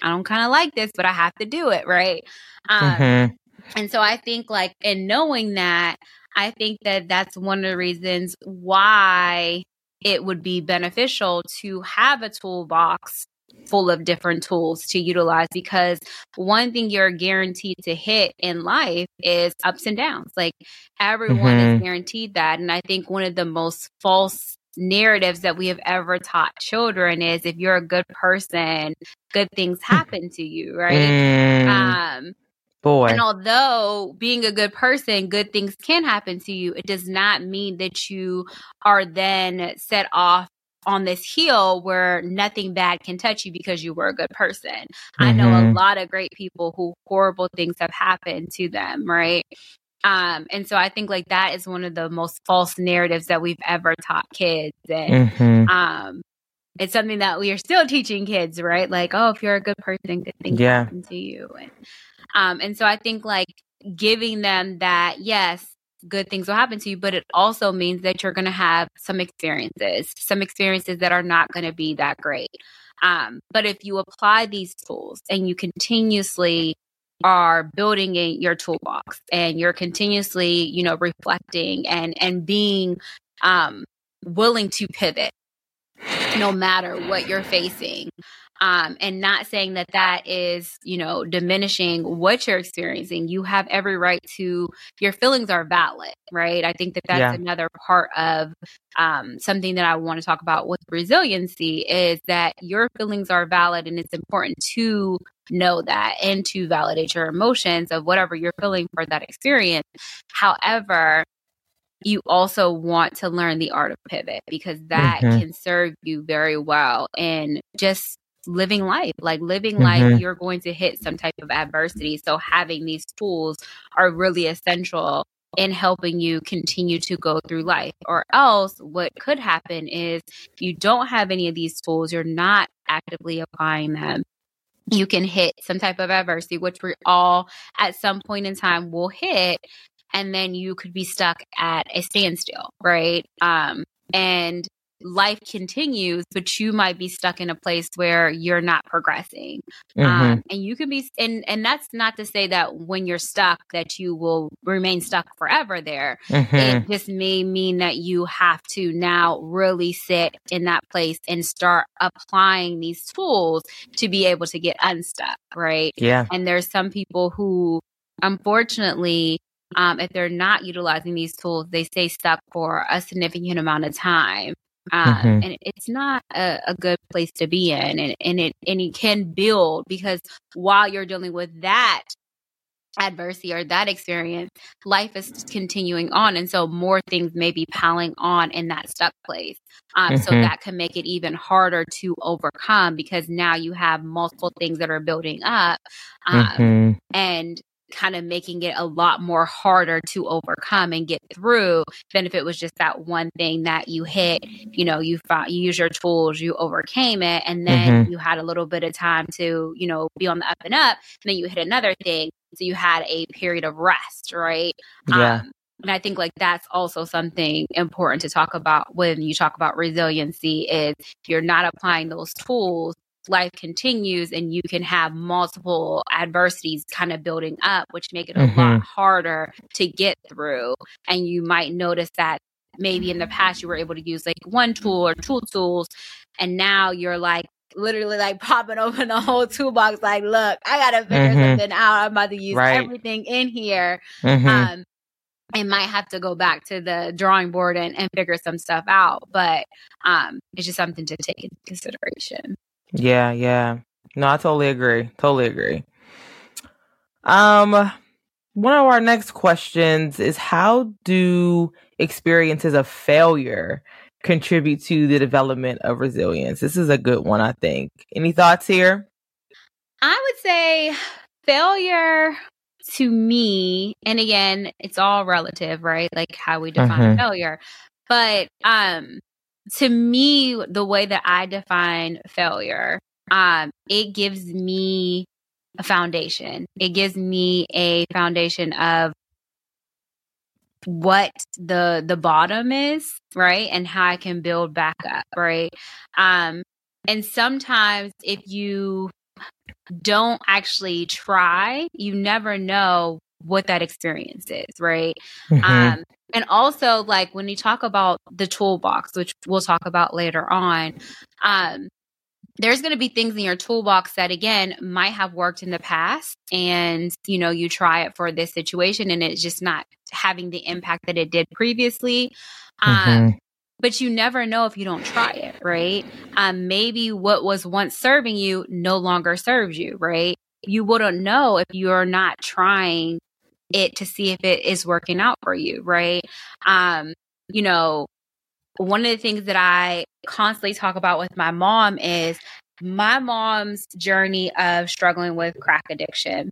I don't kind of like this, but I have to do it, right? Um, mm-hmm. And so I think like in knowing that, I think that that's one of the reasons why it would be beneficial to have a toolbox full of different tools to utilize because one thing you're guaranteed to hit in life is ups and downs. Like everyone mm-hmm. is guaranteed that. And I think one of the most false narratives that we have ever taught children is if you're a good person, good things happen to you, right? Mm. Um, Boy. And although being a good person, good things can happen to you, it does not mean that you are then set off on this hill where nothing bad can touch you because you were a good person. Mm-hmm. I know a mm-hmm. lot of great people who horrible things have happened to them, right? Um, and so I think like that is one of the most false narratives that we've ever taught kids. And mm-hmm. um, it's something that we are still teaching kids, right? Like, oh, if you're a good person, good things yeah. happen to you. And um, and so I think like giving them that, yes, good things will happen to you, but it also means that you're going to have some experiences, some experiences that are not going to be that great. Um, but if you apply these tools and you continuously are building in your toolbox and you're continuously, you know, reflecting and and being um, willing to pivot no matter what you're facing um, and not saying that that is you know diminishing what you're experiencing you have every right to your feelings are valid right i think that that's yeah. another part of um, something that i want to talk about with resiliency is that your feelings are valid and it's important to know that and to validate your emotions of whatever you're feeling for that experience however you also want to learn the art of pivot because that mm-hmm. can serve you very well in just living life. Like living mm-hmm. life, you're going to hit some type of adversity. So having these tools are really essential in helping you continue to go through life. Or else, what could happen is if you don't have any of these tools, you're not actively applying them. You can hit some type of adversity, which we all at some point in time will hit. And then you could be stuck at a standstill, right? Um, and life continues, but you might be stuck in a place where you're not progressing. Mm-hmm. Um, and you can be, and, and that's not to say that when you're stuck, that you will remain stuck forever there. Mm-hmm. It just may mean that you have to now really sit in that place and start applying these tools to be able to get unstuck, right? Yeah. And there's some people who, unfortunately, um, if they're not utilizing these tools, they stay stuck for a significant amount of time. Um, mm-hmm. and it's not a, a, good place to be in and, and it and it can build because while you're dealing with that adversity or that experience life is continuing on and so more things may be piling on in that stuck place um, mm-hmm. so that can make it even harder to overcome because now you have multiple things that are building up um, mm-hmm. and kind of making it a lot more harder to overcome and get through than if it was just that one thing that you hit you know you found you use your tools you overcame it and then mm-hmm. you had a little bit of time to you know be on the up and up and then you hit another thing so you had a period of rest right yeah um, and I think like that's also something important to talk about when you talk about resiliency is you're not applying those tools life continues and you can have multiple adversities kind of building up, which make it a mm-hmm. lot harder to get through. And you might notice that maybe in the past you were able to use like one tool or two tools, and now you're like, literally like (laughs) popping open the whole toolbox like look i gotta figure mm-hmm. something out i'm about to use right. everything in here mm-hmm. um and might have to go back to the drawing board and, and figure some stuff out but um it's just something to take into consideration yeah, yeah. No, I totally agree. Totally agree. Um, one of our next questions is how do experiences of failure contribute to the development of resilience? This is a good one, I think. Any thoughts here? I would say failure to me, and again, it's all relative, right? Like how we define mm-hmm. failure. But um to me, the way that I define failure, um, it gives me a foundation. It gives me a foundation of what the the bottom is, right? And how I can build back up, right? Um, and sometimes if you don't actually try, you never know what that experience is, right? Mm-hmm. Um, and also, like when you talk about the toolbox, which we'll talk about later on, um, there's going to be things in your toolbox that again might have worked in the past and you know you try it for this situation and it's just not having the impact that it did previously. Mm-hmm. um, but you never know if you don't try it right? Um, maybe what was once serving you no longer serves you right? You wouldn't know if you're not trying it to see if it is working out for you right um, you know one of the things that I constantly talk about with my mom is my mom's journey of struggling with crack addiction.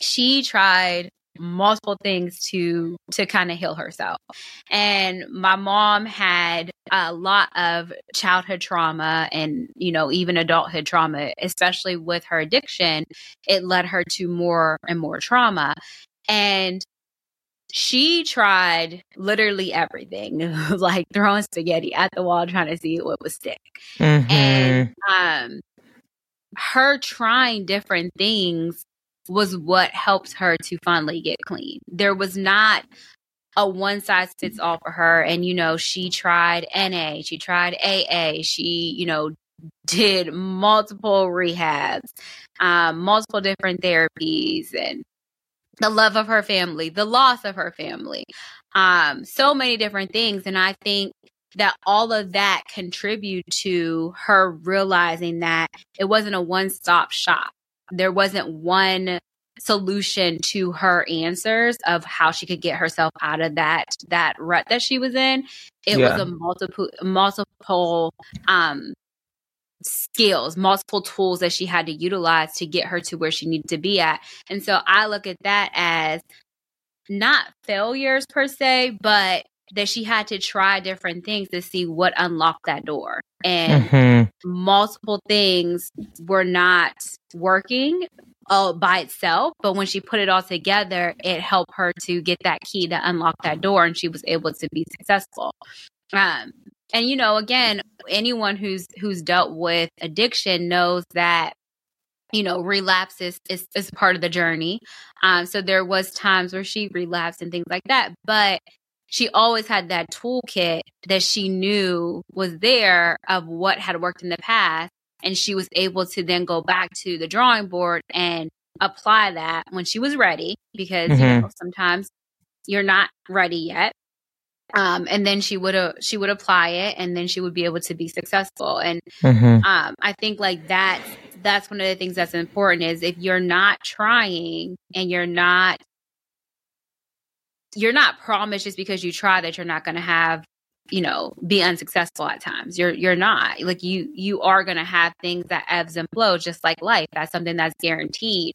She tried multiple things to to kind of heal herself. And my mom had a lot of childhood trauma and you know even adulthood trauma, especially with her addiction, it led her to more and more trauma. And she tried literally everything, (laughs) like throwing spaghetti at the wall trying to see what would stick. Mm-hmm. And um, her trying different things was what helped her to finally get clean. There was not a one size fits all for her. And, you know, she tried NA, she tried AA, she, you know, did multiple rehabs, um, multiple different therapies and the love of her family, the loss of her family, um, so many different things. And I think that all of that contribute to her realizing that it wasn't a one stop shop. There wasn't one solution to her answers of how she could get herself out of that that rut that she was in. It yeah. was a multiple multiple um skills, multiple tools that she had to utilize to get her to where she needed to be at. And so I look at that as not failures per se, but that she had to try different things to see what unlocked that door. And mm-hmm. multiple things were not working by itself, but when she put it all together, it helped her to get that key to unlock that door and she was able to be successful. Um, and you know again anyone who's who's dealt with addiction knows that you know relapse is, is, is part of the journey um so there was times where she relapsed and things like that but she always had that toolkit that she knew was there of what had worked in the past and she was able to then go back to the drawing board and apply that when she was ready because mm-hmm. you know sometimes you're not ready yet um, and then she would she would apply it and then she would be able to be successful. And mm-hmm. um, i think like that that's one of the things that's important is if you're not trying and you're not you're not promised just because you try that you're not going to have you know be unsuccessful at times. You're you're not. Like you you are going to have things that ebbs and flows just like life. That's something that's guaranteed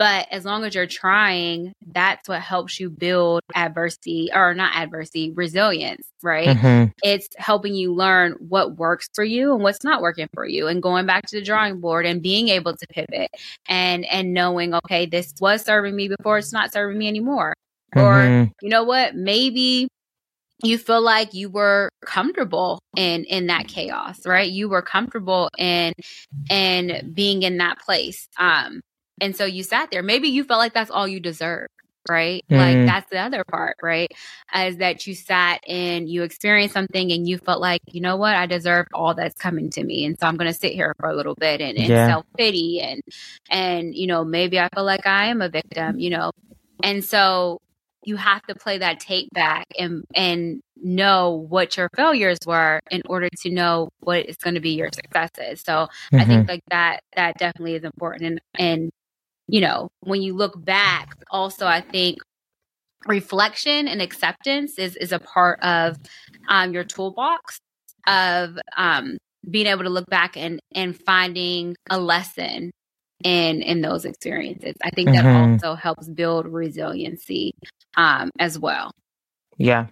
but as long as you're trying, that's what helps you build adversity or not adversity, resilience, right? Mm-hmm. It's helping you learn what works for you and what's not working for you and going back to the drawing board and being able to pivot and and knowing, okay, this was serving me before, it's not serving me anymore. Mm-hmm. Or you know what? Maybe you feel like you were comfortable in in that chaos right you were comfortable in in being in that place um and so you sat there. Maybe you felt like that's all you deserve, right? Mm. Like that's the other part, right? Is that you sat and you experienced something and you felt like, you know what, I deserve all that's coming to me. And so I'm gonna sit here for a little bit and, and yeah. self pity and and you know, maybe I feel like I am a victim, you know. And so you have to play that tape back and and know what your failures were in order to know what is going to be your successes. So mm-hmm. I think mm-hmm. like that that definitely is important and and you know, when you look back, also, I think reflection and acceptance is, is a part of um, your toolbox of um, being able to look back and, and finding a lesson in in those experiences. I think that mm-hmm. also helps build resiliency um, as well. Yeah.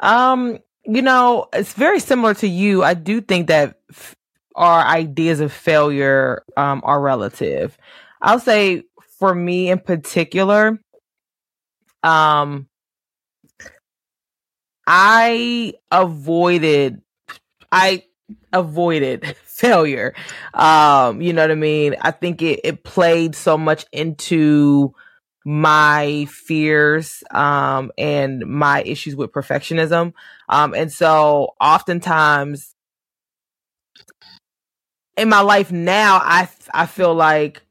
Um, you know, it's very similar to you. I do think that f- our ideas of failure um, are relative. I'll say for me in particular, um, I avoided, I avoided (laughs) failure. Um, you know what I mean? I think it, it played so much into my fears um and my issues with perfectionism um and so oftentimes in my life now, I I feel like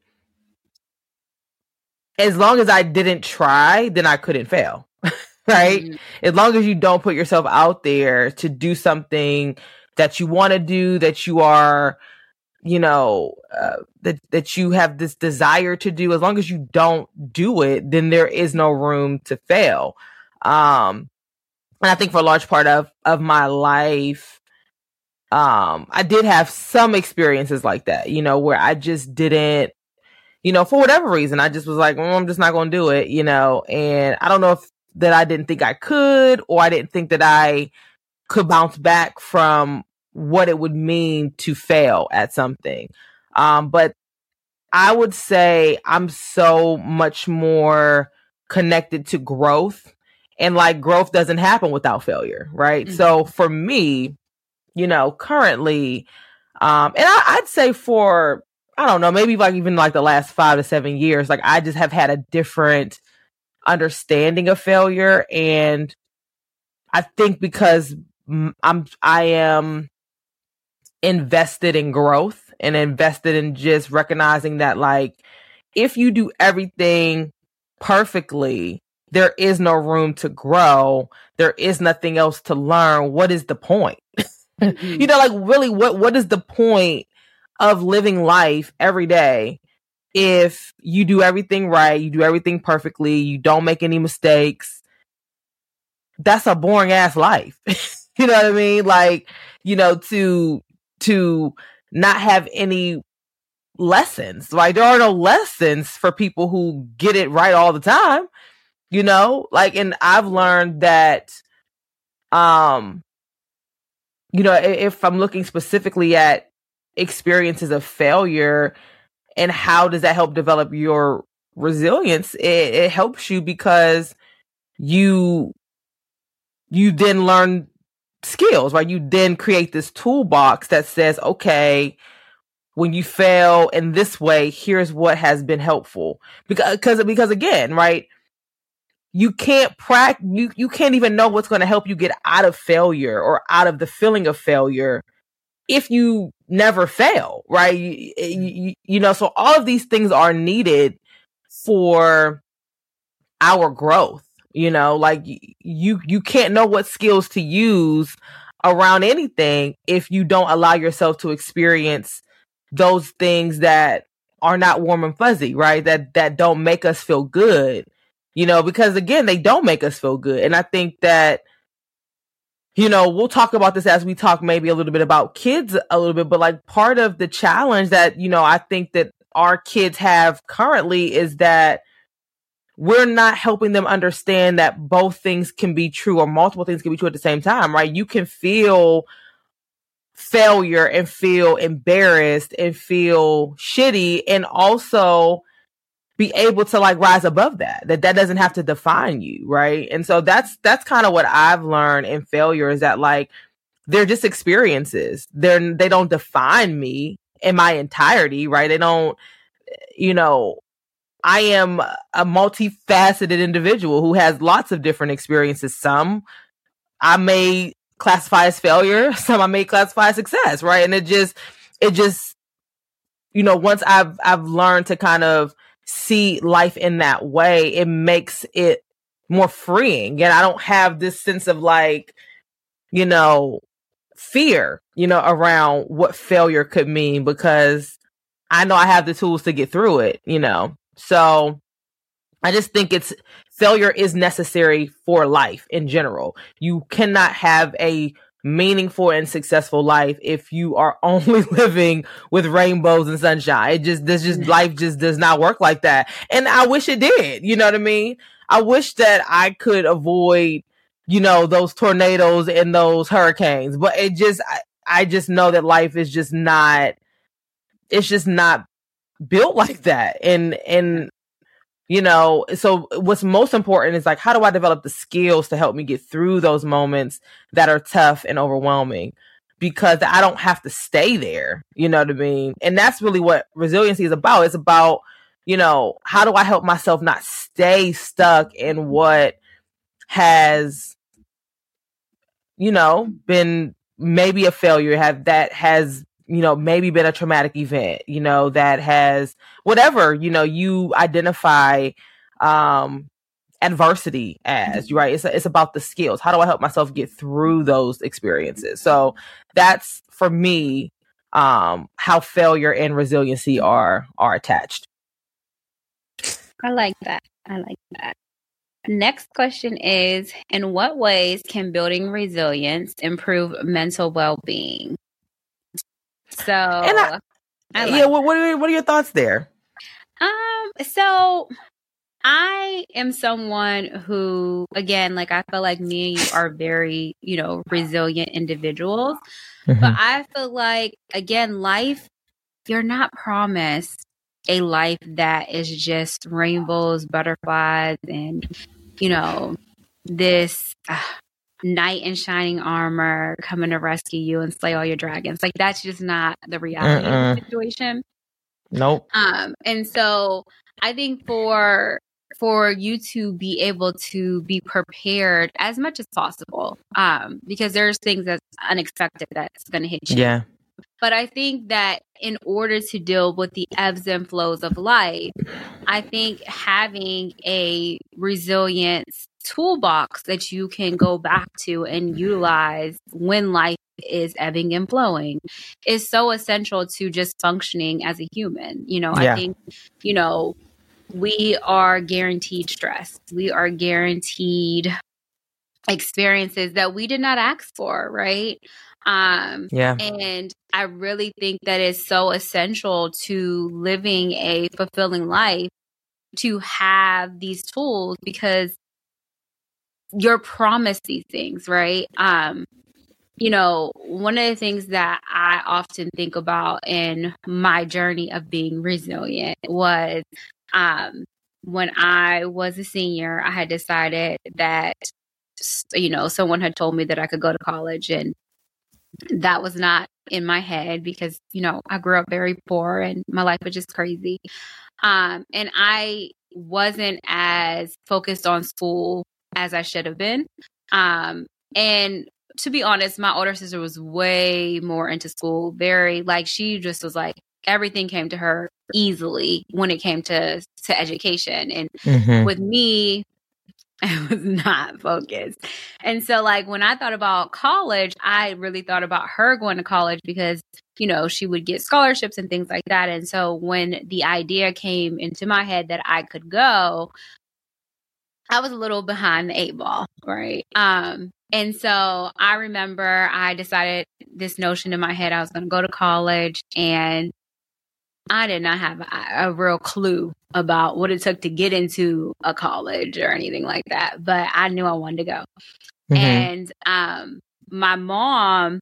as long as I didn't try, then I couldn't fail. (laughs) right? Mm-hmm. As long as you don't put yourself out there to do something that you want to do, that you are, you know, uh, that that you have this desire to do, as long as you don't do it, then there is no room to fail. Um, and I think for a large part of of my life, um, I did have some experiences like that, you know, where I just didn't, you know, for whatever reason, I just was like, well, I'm just not going to do it, you know, and I don't know if that I didn't think I could, or I didn't think that I could bounce back from what it would mean to fail at something. Um, but I would say I'm so much more connected to growth and like growth doesn't happen without failure, right? Mm-hmm. So for me, you know, currently, um, and I, I'd say for, I don't know, maybe like even like the last five to seven years, like I just have had a different understanding of failure. And I think because I'm, I am invested in growth and invested in just recognizing that like, if you do everything perfectly, there is no room to grow. There is nothing else to learn. What is the point? (laughs) mm-hmm. You know, like really what what is the point of living life every day if you do everything right, you do everything perfectly, you don't make any mistakes? That's a boring ass life. (laughs) you know what I mean? Like, you know, to to not have any lessons. Like there are no lessons for people who get it right all the time you know like and i've learned that um you know if i'm looking specifically at experiences of failure and how does that help develop your resilience it, it helps you because you you then learn skills right? You then create this toolbox that says okay when you fail in this way here's what has been helpful. Because because because again right you can't practice you, you can't even know what's going to help you get out of failure or out of the feeling of failure if you never fail right? You, you, you know so all of these things are needed for our growth you know? Like you you can't know what skills to use around anything if you don't allow yourself to experience those things that are not warm and fuzzy right? That that don't make us feel good you know, because again, they don't make us feel good. And I think that, you know, we'll talk about this as we talk maybe a little bit about kids a little bit, but like part of the challenge that, you know, I think that our kids have currently is that we're not helping them understand that both things can be true or multiple things can be true at the same time, right? You can feel failure and feel embarrassed and feel shitty and also be able to like rise above that that that doesn't have to define you right? And so that's that's kind of what i've learned in failure is that like they're just experiences. They're they don't define me in my entirety right? They don't you know i am a multifaceted individual who has lots of different experiences. Some i may classify as failure (laughs) some i may classify as success right? And it just it just you know once i've i've learned to kind of see life in that way, it makes it more freeing. And I don't have this sense of like, you know, fear, you know, around what failure could mean because I know I have the tools to get through it, you know. So I just think it's failure is necessary for life in general. You cannot have a meaningful and successful life if you are (laughs) only living with rainbows and sunshine. It just this just mm-hmm. life just does not work like that. And I wish it did. You know what I mean? I wish that I could avoid, you know, those tornadoes and those hurricanes. But it just I, I just know that life is just not it's just not built like that. And and you know so what's most important is like how do i develop the skills to help me get through those moments that are tough and overwhelming? Because i don't have to stay there you know what i mean? And that's really what resiliency is about. It's about you know how do i help myself not stay stuck in what has you know been maybe a failure have that has you know, maybe been a traumatic event, you know, that has whatever, you know, you identify um adversity as you right? It's it's about the skills. How do i help myself get through those experiences? So that's for me um how failure and resiliency are are attached. I like that. I like that. Next question is in what ways can building resilience improve mental well-being so I, I like yeah what, what are, what are your thoughts there um so I am someone who, again, like I feel like me and you are very, you know, resilient individuals. Mm-hmm. But I feel like, again, life, you're not promised a life that is just rainbows, butterflies, and, you know, this uh, knight in shining armor coming to rescue you and slay all your dragons. Like, that's just not the reality Mm-mm. of the situation. Nope. Um, and so I think for for you to be able to be prepared as much as possible um, because there's things that's unexpected that's going to hit you. Yeah. But I think that in order to deal with the ebbs and flows of life, I think having a resilience toolbox that you can go back to and utilize when life is ebbing and flowing is so essential to just functioning as a human. You know, yeah. I think, you know, we are guaranteed stress. We are guaranteed experiences that we did not ask for, right? Um, yeah. And I really think that is so essential to living a fulfilling life to have these tools because you're promised these things, right? Um, you know, one of the things that I often think about in my journey of being resilient was um, when I was a senior, I had decided that, you know, someone had told me that I could go to college and that was not in my head because, you know, I grew up very poor and my life was just crazy. Um, and I wasn't as focused on school as I should have been. Um, and to be honest, my older sister was way more into school, very like she just was like, everything came to her easily when it came to to education and mm-hmm. with me (laughs) I was not focused. And so like when I thought about college, I really thought about her going to college because, you know, she would get scholarships and things like that. And so when the idea came into my head that I could go, I was a little behind the eight ball, right? Um and so I remember I decided this notion in my head I was going to go to college and I did not have a, a, real clue about what it took to get into a college or anything like that, but I knew I wanted to go. Mm-hmm. And um, my mom,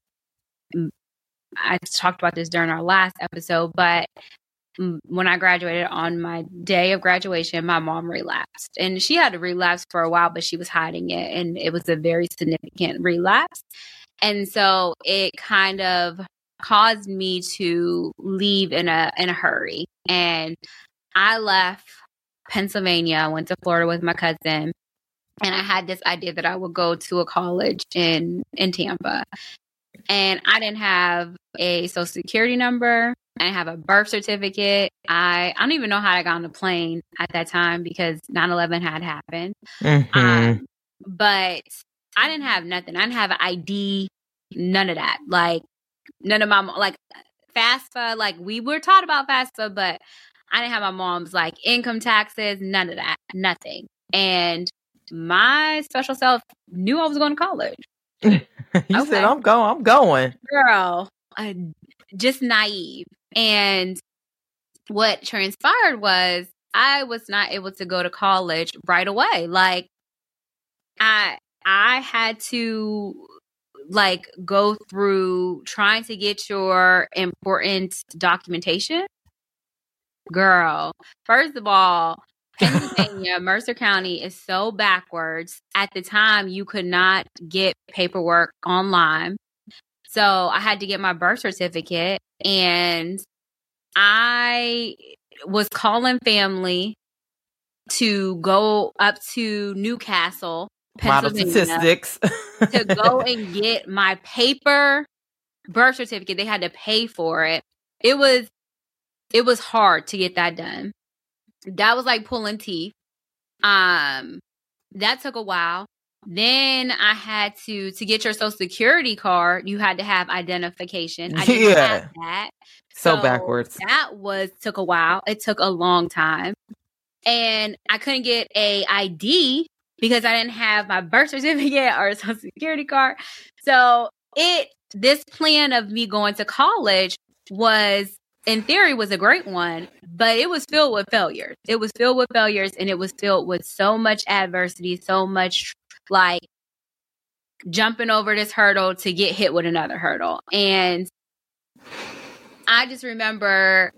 I talked about this during our last episode, but when I graduated on my day of graduation, my mom relapsed. And she had to relapse for a while, but she was hiding it. And it was a very significant relapse. And so it kind of caused me to leave in a in a hurry. And I left Pennsylvania, I went to Florida with my cousin, and I had this idea that I would go to a college in in Tampa. And I didn't have a social security number. I have a birth certificate. I, I don't even know how I got on the plane at that time because 9 11 had happened. Mm-hmm. Um, but I didn't have nothing. I didn't have an ID, none of that. Like, none of my like FAFSA, like we were taught about FAFSA, but I didn't have my mom's like income taxes, none of that, nothing. And my special self knew I was going to college. (laughs) you okay. said, I'm going, I'm going. Girl, uh, just naive. And what transpired was I was not able to go to college right away. Like I I had to like go through trying to get your important documentation? Girl, first of all, Pennsylvania, (laughs) Mercer County is so backwards. At the time, you could not get paperwork online. So I had to get my birth certificate and I was calling family to go up to New Castle Pennsylvania statistics to go (laughs) and get my paper birth certificate. They had to pay for it. It was it was hard to get that done. That was like pulling teeth. Um that took a while. Then I had to to get your social security card, you had to have identification. I didn't Yeah. have that. So backwards. That was took a while. It took a long time. And I couldn't get a ID because I didn't have my birth (laughs) certificate or social security card. So it this plan of me going to college was in theory was a great one, but it was filled with failures. It was filled with failures and it was filled with so much adversity, so much like jumping over this hurdle to get hit with another hurdle. And I just remember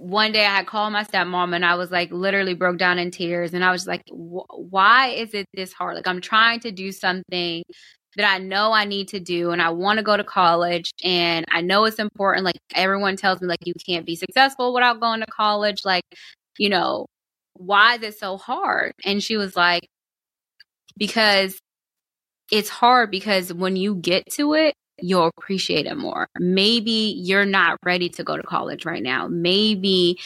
one day I had called my stepmom and I was like literally broke down in tears. And I was like why is it this hard? Like I'm trying to do something that I know I need to do and I want to go to college and I know it's important. Like everyone tells me like you can't be successful without going to college. Like you know why is it so hard? And she was like because it's hard because when you get to it you'll appreciate it more. Maybe you're not ready to go to college right now. Maybe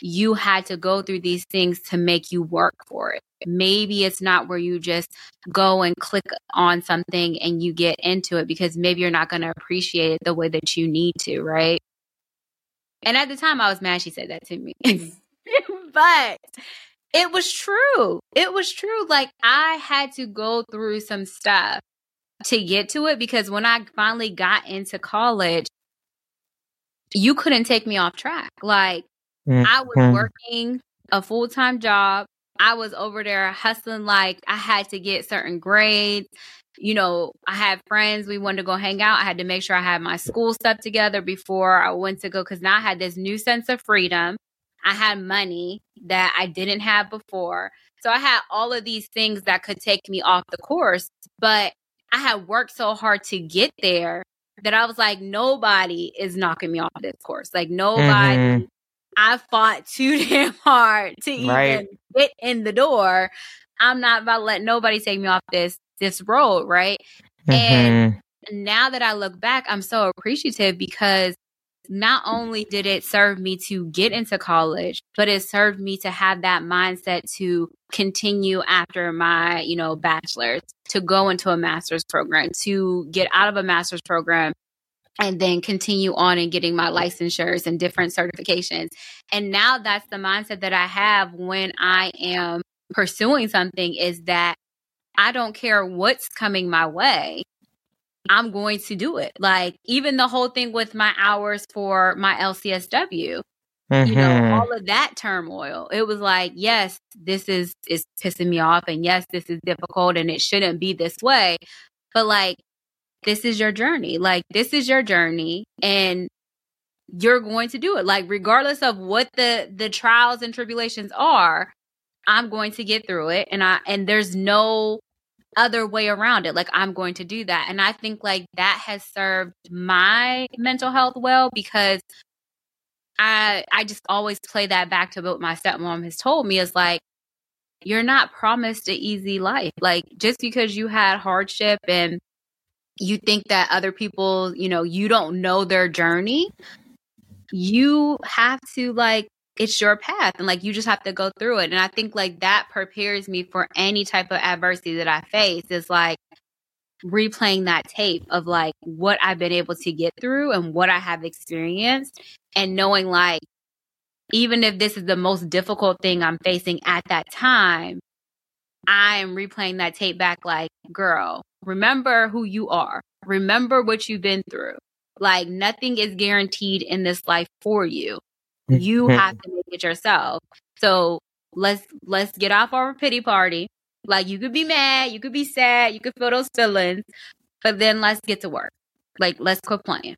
you had to go through these things to make you work for it. Maybe it's not where you just go and click on something and you get into it because maybe you're not going to appreciate it the way that you need to, right? And at the time, I was mad she said that to me. (laughs) but it was true. It was true. Like, I had to go through some stuff to get to it because when I finally got into college, you couldn't take me off track. Like I was Mhm. working a full time job. I was over there hustling like I had to get certain grades. You know, I had friends. We wanted to go hang out. I had to make sure I had my school stuff together before I went to go because now I had this new sense of freedom. I had money that I didn't have before. So I had all of these things that could take me off the course, but I had worked so hard to get there that I was like, nobody is knocking me off this course. Like nobody. Mhm. I fought too (laughs) damn hard to even Right. get in the door. I'm not about to let nobody take me off this this road, right? And- Mhm. now that I look back, I'm so appreciative because not only did it serve me to get into college, but it served me to have that mindset to continue after my, you know, bachelor's, to go into a master's program, to get out of a master's program and then continue on and getting my licensures and different certifications. And now that's the mindset that I have when I am pursuing something is that I don't care what's coming my way. I'm going to do it. Like even the whole thing with my hours for my LCSW, you know, Mhm. all of that turmoil. It was like, yes, this is is pissing me off and yes, this is difficult and it shouldn't be this way. But like this is your journey. Like this is your journey and you're going to do it. Like regardless of what the the trials and tribulations are, I'm going to get through it and I and there's no other way around it. Like I'm going to do that. And I think like that has served my mental health well because I I just always play that back to what my stepmom has told me is like you're not promised an easy life. Like just because you had hardship and you think that other people, you know, you don't know their journey, you have to like it's your path and like you just have to go through it. And I think like that prepares me for any type of adversity that I face is like replaying that tape of like what I've been able to get through and what I have experienced and knowing like even if this is the most difficult thing I'm facing at that time, I am replaying that tape back like, girl, remember who you are. Remember what you've been through. Like nothing is guaranteed in this life for you. You Mhm. have to make it yourself. So let's let's get off our pity party. Like you could be mad, you could be sad, you could feel those feelings, but then let's get to work. Like let's quit playing.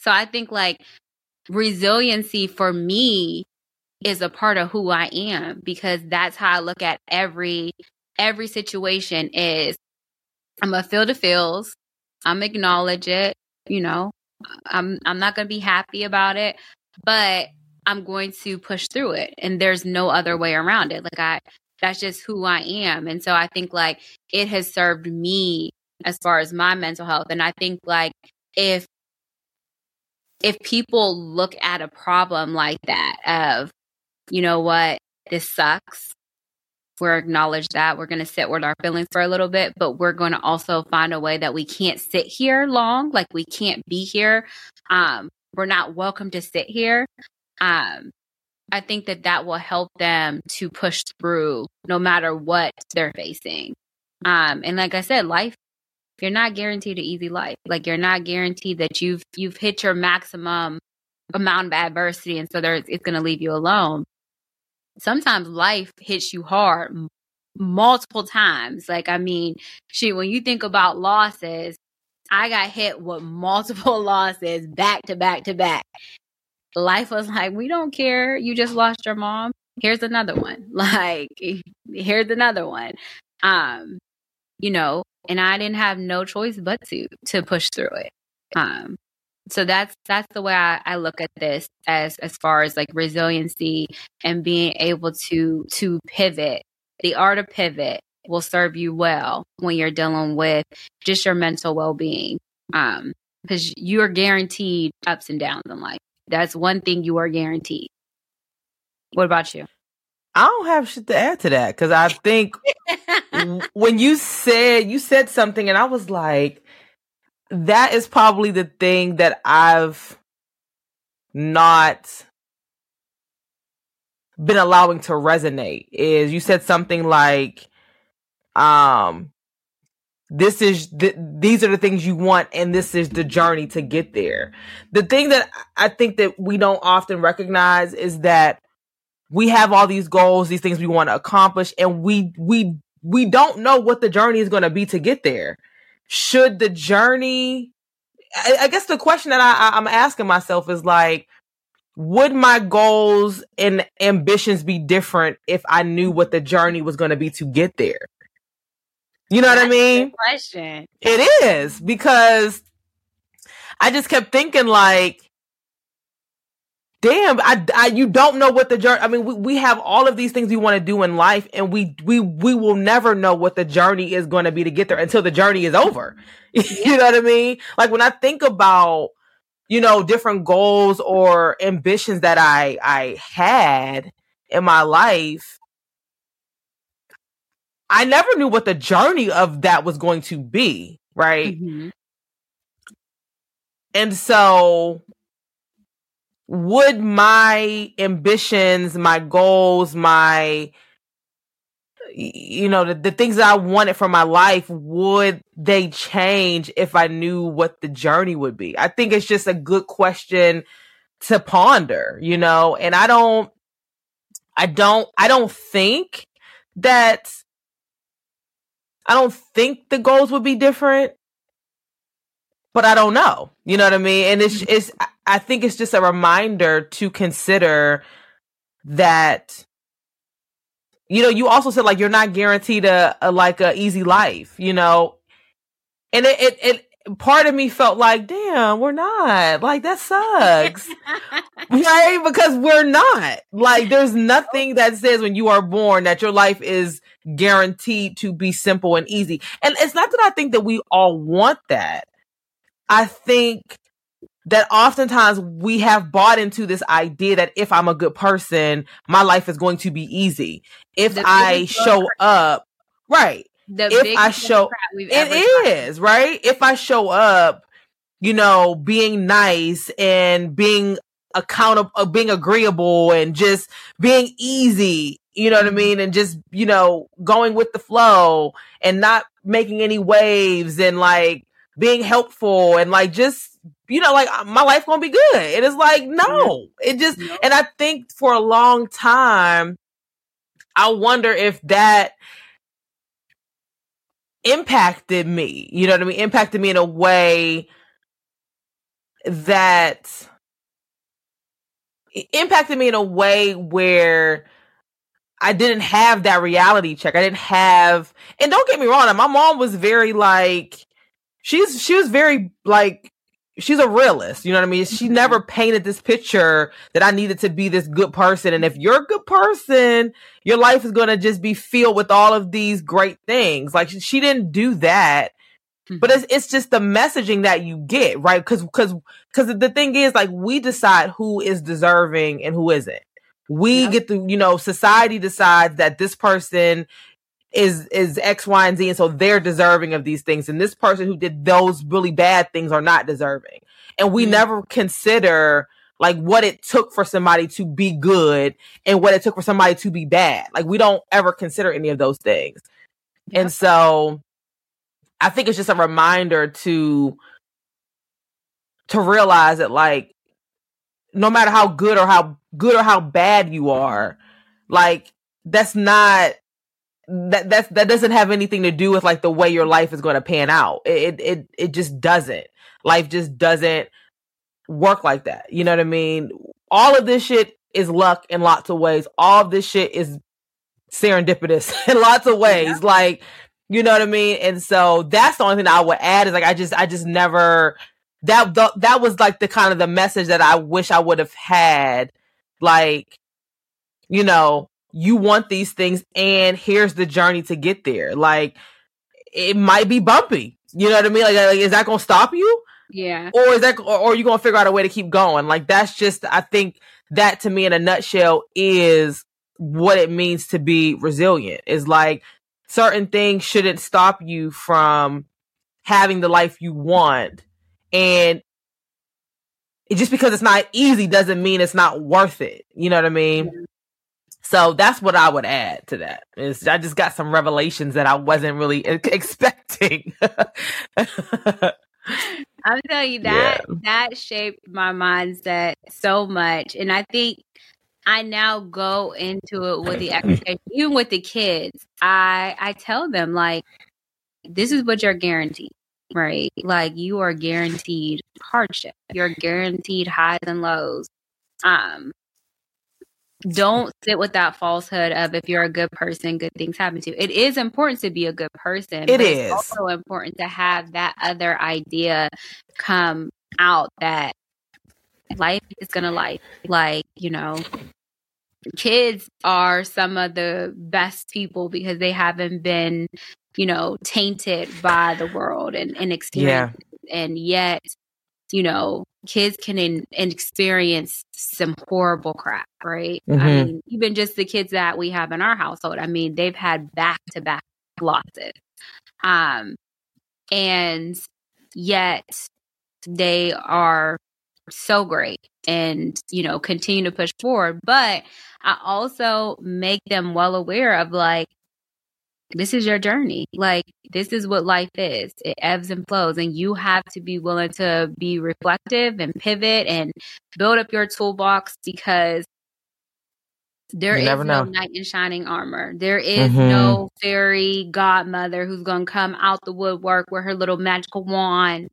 So I think like resiliency for me is a part of who I am because that's how I look at every every situation is I'm gonna feel the feels. I'm acknowledge it, you know. I'm I'm not gonna be happy about it, but I'm going to push through it. And there's no other way around it. Like I that's just who I am. And so I think like it has served me as far as my mental health. And I think like if if people look at a problem like that of, you know what, this sucks. We're acknowledge that. We're going to sit with our feelings for a little bit, but we're going to also find a way that we can't sit here long. Like we can't be here. Um, we're not welcome to sit here. Um, I think that that will help them to push through no matter what they're facing. Um, and like I said, life you're not guaranteed an easy life. Like you're not guaranteed that you've you've hit your maximum amount of adversity, and so there's it's going to leave you alone. Sometimes life hits you hard multiple times. Like I mean, shoot, when you think about losses, I got hit with multiple (laughs) losses back to back to back. Life was like, we don't care. You just lost your mom. Here's another one. (laughs) Like, here's another one. Um, you know, and I didn't have no choice but to to push through it. Um, so that's that's the way I, I look at this as as far as like resiliency and being able to to pivot. The art of pivot will serve you well when you're dealing with just your mental well being. Um, because you are guaranteed ups and downs in life. That's one thing you are guaranteed. What about you? I don't have shit to add to that because I think (laughs) when you said you said something and I was like, that is probably the thing that I've not been allowing to resonate is you said something like um this is the, these are the things you want and this is the journey to get there the thing that i think that we don't often recognize is that we have all these goals, these things we want to accomplish, and we we we don't know what the journey is going to be to get there. Should the journey? I, I guess the question that I, I'm asking myself is like, would my goals and ambitions be different if I knew what the journey was going to be to get there? You know That's what I mean? question. It is because I just kept thinking like damn, I, I, you don't know what the journey. I mean, we, we have all of these things we want to do in life, and we we we will never know what the journey is going to be to get there until the journey is over. (laughs) you know what I mean? Like when I think about you know different goals or ambitions that I I had in my life. I never knew what the journey of that was going to be, right? Mm-hmm. And so would my ambitions, my goals, my you know the, the things that I wanted for my life would they change if I knew what the journey would be? I think it's just a good question to ponder, you know, and I don't I don't I don't think that I don't think the goals would be different but I don't know. You know what I mean? And it's it's I think it's just a reminder to consider that you know, you also said like you're not guaranteed a, a like a easy life, you know. And it, it it part of me felt like, damn, we're not. Like that sucks. right? Because we're not. Like there's nothing that says when you are born that your life is guaranteed to be simple and easy. And it's not that I think that we all want that. I think that oftentimes we have bought into this idea that if I'm a good person, my life is going to be easy. If I show up, right. The if I show it is, right? If I show up, you know, being nice and being accountable, uh, being agreeable and just being easy, you know what I mm-hmm. mean? And just, you know, going with the flow and not making any waves and like being helpful and like just you know like my life gonna be good and it's like no it just and i think for a long time i wonder if that impacted me you know what i mean impacted me in a way that impacted me in a way where I didn't have that reality check. I didn't have, and don't get me wrong, my mom was very like, she's she was very like she's a realist. You know what I mean? She mm-hmm. never painted this picture that I needed to be this good person. And if you're a good person, your life is going to just be filled with all of these great things. Like she, didn't do that. but it's it's just the messaging that you get, right? Because because because the thing is, like, we decide who is deserving and who isn't. We get the you know society decides that this person is is X, Y, and Z, and so they're deserving of these things, and this person who did those really bad things are not deserving, and we mm-hmm. never consider like what it took for somebody to be good and what it took for somebody to be bad. Like we don't ever consider any of those things. And so I think it's just a reminder to to realize that like no matter how good or how good or how bad you are, like that's not that that's that doesn't have anything to do with like the way your life is going to pan out. It it it just doesn't. Life just doesn't work like that. You know what I mean? All of this shit is luck in lots of ways. All of this shit is serendipitous (laughs) in lots of ways. Yeah. Like you know what I mean? And so that's the only thing I would add is like I just I just never that the, that was like the kind of the message that I wish I would have had. Like, you know, you want these things and here's the journey to get there. Like it might be bumpy. You know what I mean? Like, like is that gonna stop you? Yeah. Or is that or, or are you gonna figure out a way to keep going? Like that's just I think that to me in a nutshell is what it means to be resilient. Is like certain things shouldn't stop you from having the life you want. And just because it's not easy doesn't mean it's not worth it. You know what I mean? Yeah. So that's what I would add to that. Is I just got some revelations that I wasn't really (laughs) expecting. (laughs) I'm telling you that yeah. that shaped my mindset so much, and I think I now go into it with the (clears throat) expectation, even with the kids. I I tell them like, this is what you're guaranteed, right? Like you are guaranteed hardship. You're guaranteed highs and lows. Um, don't sit with that falsehood of if you're a good person, good things happen to you. It is important to be a good person. It is also important to have that other idea come out that life is gonna life. Like, you know, kids are some of the best people because they haven't been, you know, tainted by the world and, and experience. Yeah. And yet, you know, kids can in, experience some horrible crap, right? Mm-hmm. I mean, even just the kids that we have in our household, I mean, they've had back to back losses. Um, and yet they are so great and you know continue to push forward but i also make them well aware of like this is your journey like this is what life is it ebbs and flows and you have to be willing to be reflective and pivot and build up your toolbox because there you is no know. knight in shining armor. There is mm-hmm. no fairy godmother who's going to come out the woodwork with her little magical wand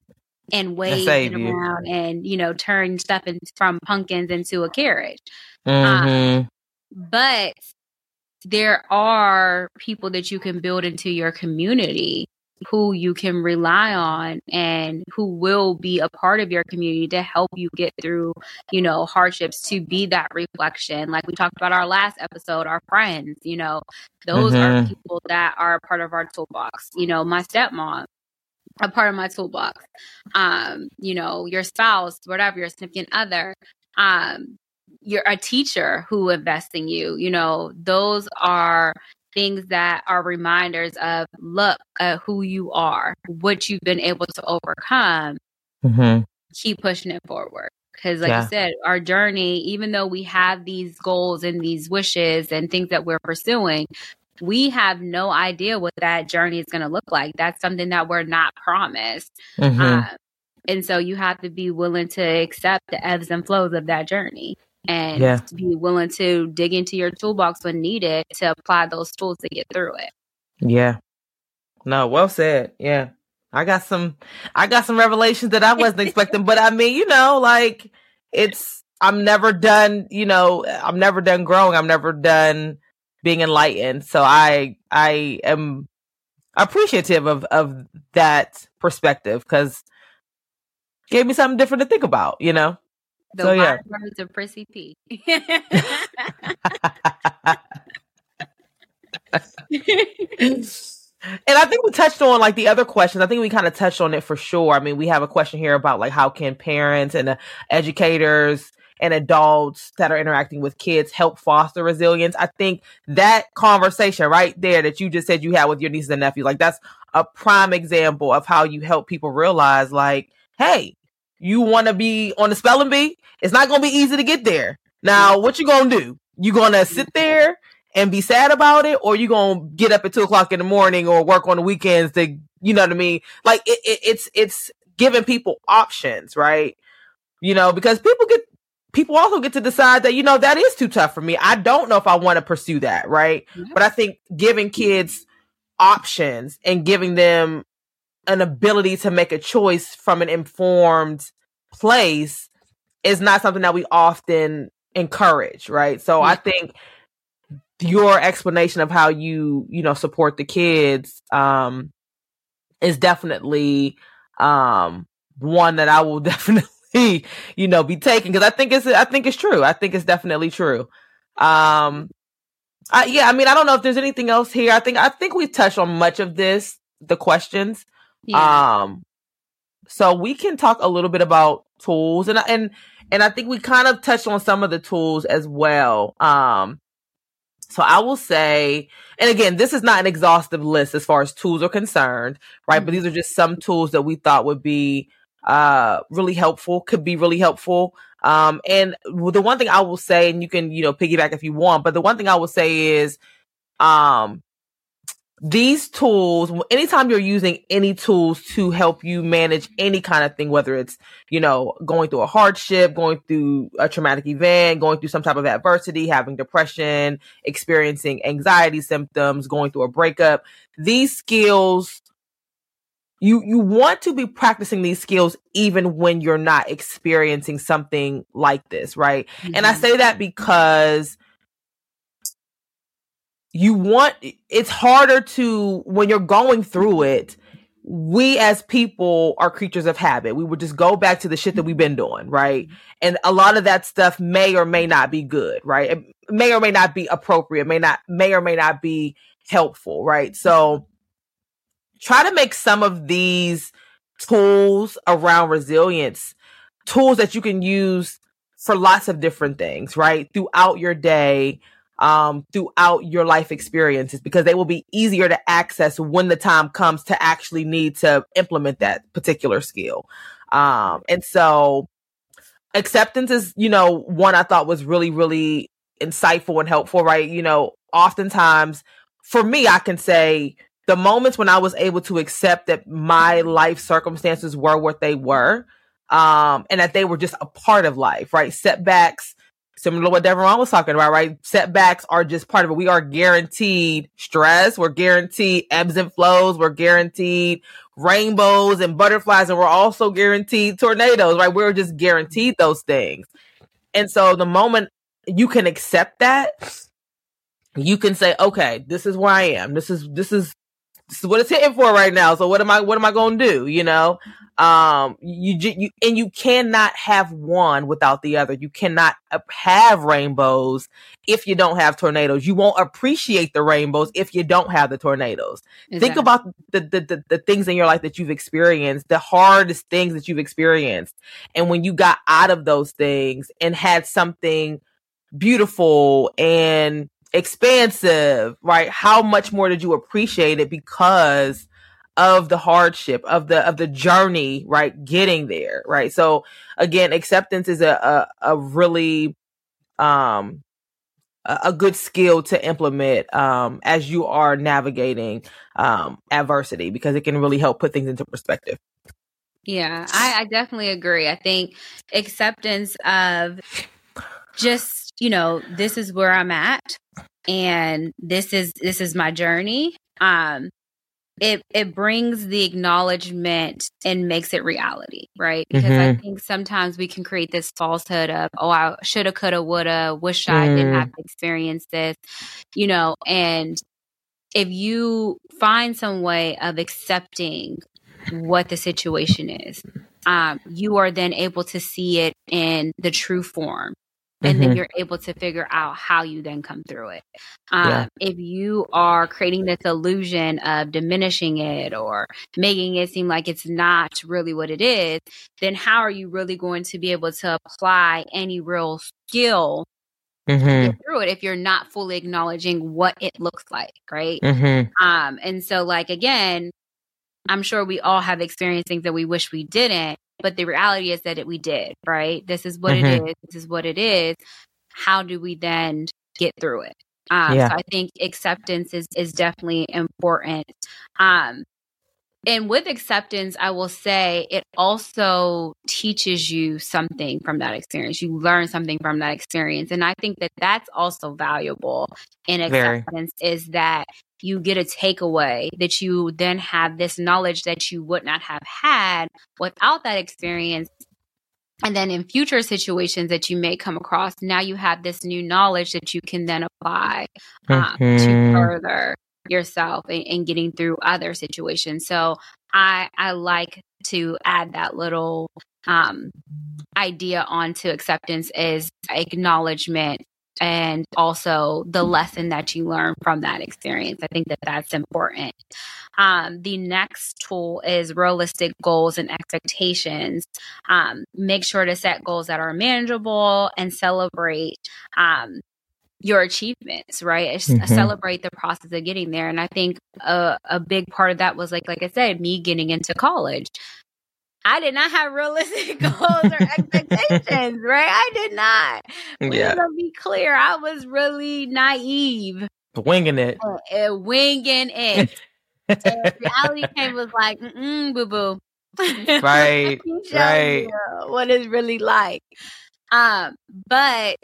and wave it around and you know turn stuff in, from pumpkins into a carriage. Mm-hmm. Um, but there are people that you can build into your community who you can rely on and who will be a part of your community to help you get through, you know, hardships to be that reflection. Like we talked about our last episode, our friends, you know, those mm-hmm. are people that are a part of our toolbox. You know, my stepmom, a part of my toolbox. Um, you know, your spouse, whatever, your significant other, um, you're a teacher who invests in you. You know, those are things that are reminders of look at who you are, what you've been able to overcome. Mm-hmm. Keep pushing it forward. Because, like yeah. you said, our journey, even though we have these goals and these wishes and things that we're pursuing, we have no idea what that journey is going to look like. That's something that we're not promised. Mm-hmm. Uh, and so you have to be willing to accept the ebbs and flows of that journey and yeah. be willing to dig into your toolbox when needed to apply those tools to get through it. Yeah. No, well said. Yeah. I got some I got some revelations that I wasn't expecting, but I mean, you know, like it's I'm never done, you know, I'm never done growing. I'm never done being enlightened. So I I am appreciative of of that perspective because gave me something different to think about, you know. The so, yeah. words of Prissy P. (laughs) And I think we touched on like the other questions. I think we kind of touched on it for sure. I mean, we have a question here about like how can parents and uh, educators and adults that are interacting with kids help foster resilience. I think that conversation right there that you just said you had with your nieces and nephews, like that's a prime example of how you help people realize like, hey, you want to be on the spelling bee? It's not going to be easy to get there. Now, what you going to do? You going to sit there and be sad about it, or you gonna get up at two o'clock in the morning or work on the weekends to, you know what I mean? Like it, it, it's it's giving people options, right? You know, because people get people also get to decide that you know that is too tough for me. I don't know if I want to pursue that, right? But I think giving kids options and giving them an ability to make a choice from an informed place is not something that we often encourage, right? So I think your explanation of how you you know support the kids um is definitely um one that I will (laughs) definitely you know be taking because I think it's I think it's true. I think it's definitely true. Um I, yeah, I mean I don't know if there's anything else here. I think I think we've touched on much of this the questions. Yeah. Um so we can talk a little bit about tools and and and I think we kind of touched on some of the tools as well. Um so I will say, and again, this is not an exhaustive list as far as tools are concerned, right? Mm-hmm. But these are just some tools that we thought would be uh really helpful, could be really helpful. Um and the one thing I will say, and you can, you know, piggyback if you want, but the one thing I will say is um these tools, anytime you're using any tools to help you manage any kind of thing, whether it's, you know, going through a hardship, going through a traumatic event, going through some type of adversity, having depression, experiencing anxiety symptoms, going through a breakup, these skills, you, you want to be practicing these skills even when you're not experiencing something like this, right? Mm-hmm. And I mm-hmm. say that because you want it's harder to when you're going through it we as people are creatures of habit. We would just go back to the shit that we've been doing right? And a lot of that stuff may or may not be good right? It may or may not be appropriate may not may or may not be helpful right? So try to make some of these tools around resilience tools that you can use for lots of different things right? Throughout your day um, throughout your life experiences because they will be easier to access when the time comes to actually need to implement that particular skill. Um, and so acceptance is, you know, one I thought was really, really insightful and helpful, right? You know, oftentimes for me, I can say the moments when I was able to accept that my life circumstances were what they were, um, and that they were just a part of life, right? Setbacks, similar to what Deveron was talking about, right? Setbacks are just part of it. We are guaranteed stress. We're guaranteed ebbs and flows. We're guaranteed rainbows and butterflies. And we're also guaranteed tornadoes, right? We're just guaranteed those things. And so the moment you can accept that, you can say, okay, this is where I am. This is, this is, this is what it's hitting for right now. So what am I, what am I going to do? You know, um, you, you, and you cannot have one without the other. You cannot have rainbows if you don't have tornadoes. You won't appreciate the rainbows if you don't have the tornadoes. Exactly. Think about the, the, the, the things in your life that you've experienced, the hardest things that you've experienced. And when you got out of those things and had something beautiful and expansive, right? How much more did you appreciate it because of the hardship of the of the journey, right? Getting there, right? So again, acceptance is a a, a really um a good skill to implement um, as you are navigating um, adversity because it can really help put things into perspective. Yeah, I, I definitely agree. I think acceptance of just you know this is where I'm at and this is this is my journey um it it brings the acknowledgement and makes it reality right because mm-hmm. i think sometimes we can create this falsehood of oh i shoulda coulda woulda wish mm. i didn't have mm. to experience this you know and if you find some way of accepting what the situation is um, you are then able to see it in the true form and Mhm. then you're able to figure out how you then come through it. Um, Yeah. If you are creating this illusion of diminishing it or making it seem like it's not really what it is, then how are you really going to be able to apply any real skill Mhm. get through it if you're not fully acknowledging what it looks like, right? Mhm. Um, and so like again, I'm sure we all have experienced things that we wish we didn't, but the reality is that it, we did, right? This is what it Mhm. is. This is what it is. How do we then get through it? Um, Yeah. so I think acceptance is is definitely important. Um, and with acceptance, I will say it also teaches you something from that experience. You learn something from that experience. And I think that that's also valuable in Very. acceptance is that you get a takeaway that you then have this knowledge that you would not have had without that experience. And then in future situations that you may come across, now you have this new knowledge that you can then apply um, to Mhm. further yourself and, and getting through other situations. So I I like to add that little um, idea onto acceptance is acknowledgement and also the lesson that you learn from that experience. I think that that's important. Um, the next tool is realistic goals and expectations. Um, make sure to set goals that are manageable and celebrate um, your achievements, right? Mhm. Celebrate the process of getting there. And I think a, a big part of that was like, like I said, me getting into college. I did not have realistic (laughs) goals or expectations, right? I did not. Yeah. gonna be clear. I was really naive, Winging it. uh, winging it. reality (laughs) came was like, mm boo boo. Right, (laughs) right. What it's really like. Um, but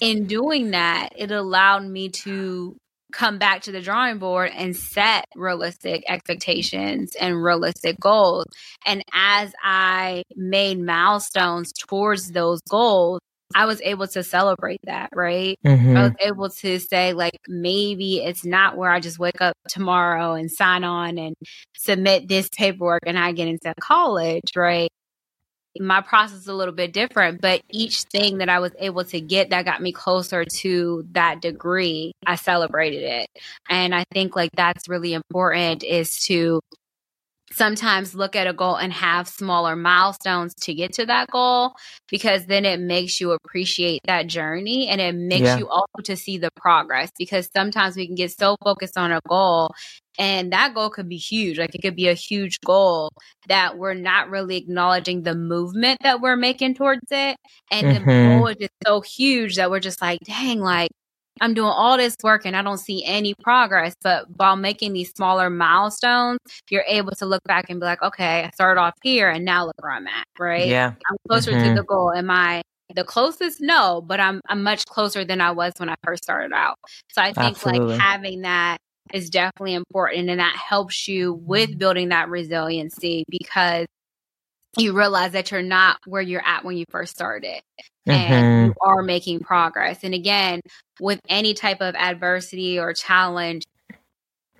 in doing that, it allowed me to come back to the drawing board and set realistic expectations and realistic goals. And as I made milestones towards those goals, I was able to celebrate that, right? I Mhm. was able to say, like, maybe it's not where I just wake up tomorrow and sign on and submit this paperwork and I get into college, right? My process is a little bit different, but each thing that I was able to get that got me closer to that degree, I celebrated it. And I think like that's really important is to sometimes look at a goal and have smaller milestones to get to that goal because then it makes you appreciate that journey and it makes Yeah. you also to see the progress because sometimes we can get so focused on a goal and that goal could be huge like it could be a huge goal that we're not really acknowledging the movement that we're making towards it and the Mhm. goal is just so huge that we're just like dang like I'm doing all this work and I don't see any progress. But while making these smaller milestones, you're able to look back and be like, okay, I started off here and now look where I'm at, right? Yeah. I'm closer Mhm. to the goal. Am I the closest? No, but I'm I'm much closer than I was when I first started out. So I think Absolutely. like having that is definitely important and that helps you with building that resiliency because you realize that you're not where you're at when you first started and Mhm. you are making progress. And again, with any type of adversity or challenge,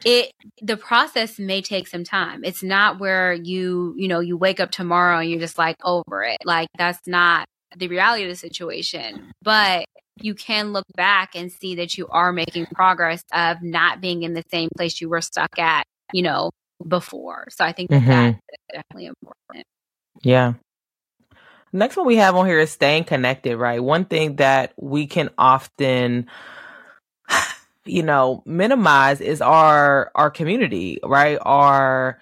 it the process may take some time. It's not where you, you know, you wake up tomorrow and you're just like over it. Like that's not the reality of the situation. But you can look back and see that you are making progress of not being in the same place you were stuck at, you know, before. So I think that Mhm. that's definitely important. Yeah. Next one we have on here is staying connected, right? One thing that we can often you know, minimize is our our community, right? Our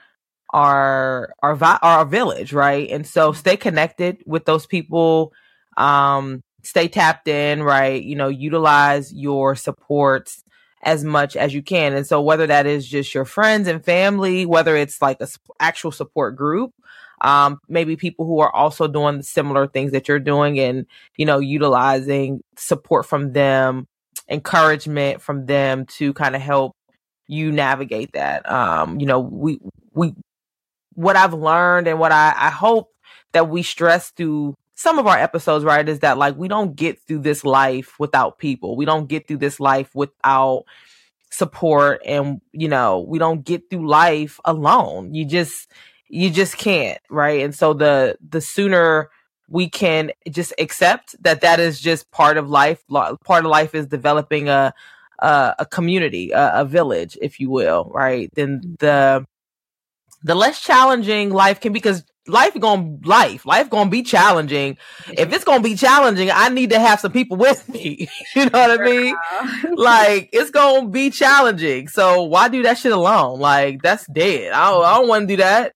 our our vi- our village, right? And so stay connected with those people um stay tapped in, right? You know, utilize your supports as much as you can. And so whether that is just your friends and family, whether it's like a s- actual support group, um, maybe people who are also doing similar things that you're doing and, you know, utilizing support from them, encouragement from them to kind of help you navigate that. Um, you know, we, we, what I've learned and what I, I hope that we stress through some of our episodes, right, is that like we don't get through this life without people. We don't get through this life without support and you know, we don't get through life alone. You just you just can't, right? And so the the sooner we can just accept that that is just part of life. Part of life is developing a a, a community, a, a, village, if you will, right? Then mm-hmm. the the less challenging life can be because life going life life gonna be challenging. If it's gonna be challenging, I need to have some people with (laughs) me. you know what I mean? like it's gonna be challenging. So why do that shit alone? Like that's dead. I don't, I don't want to do that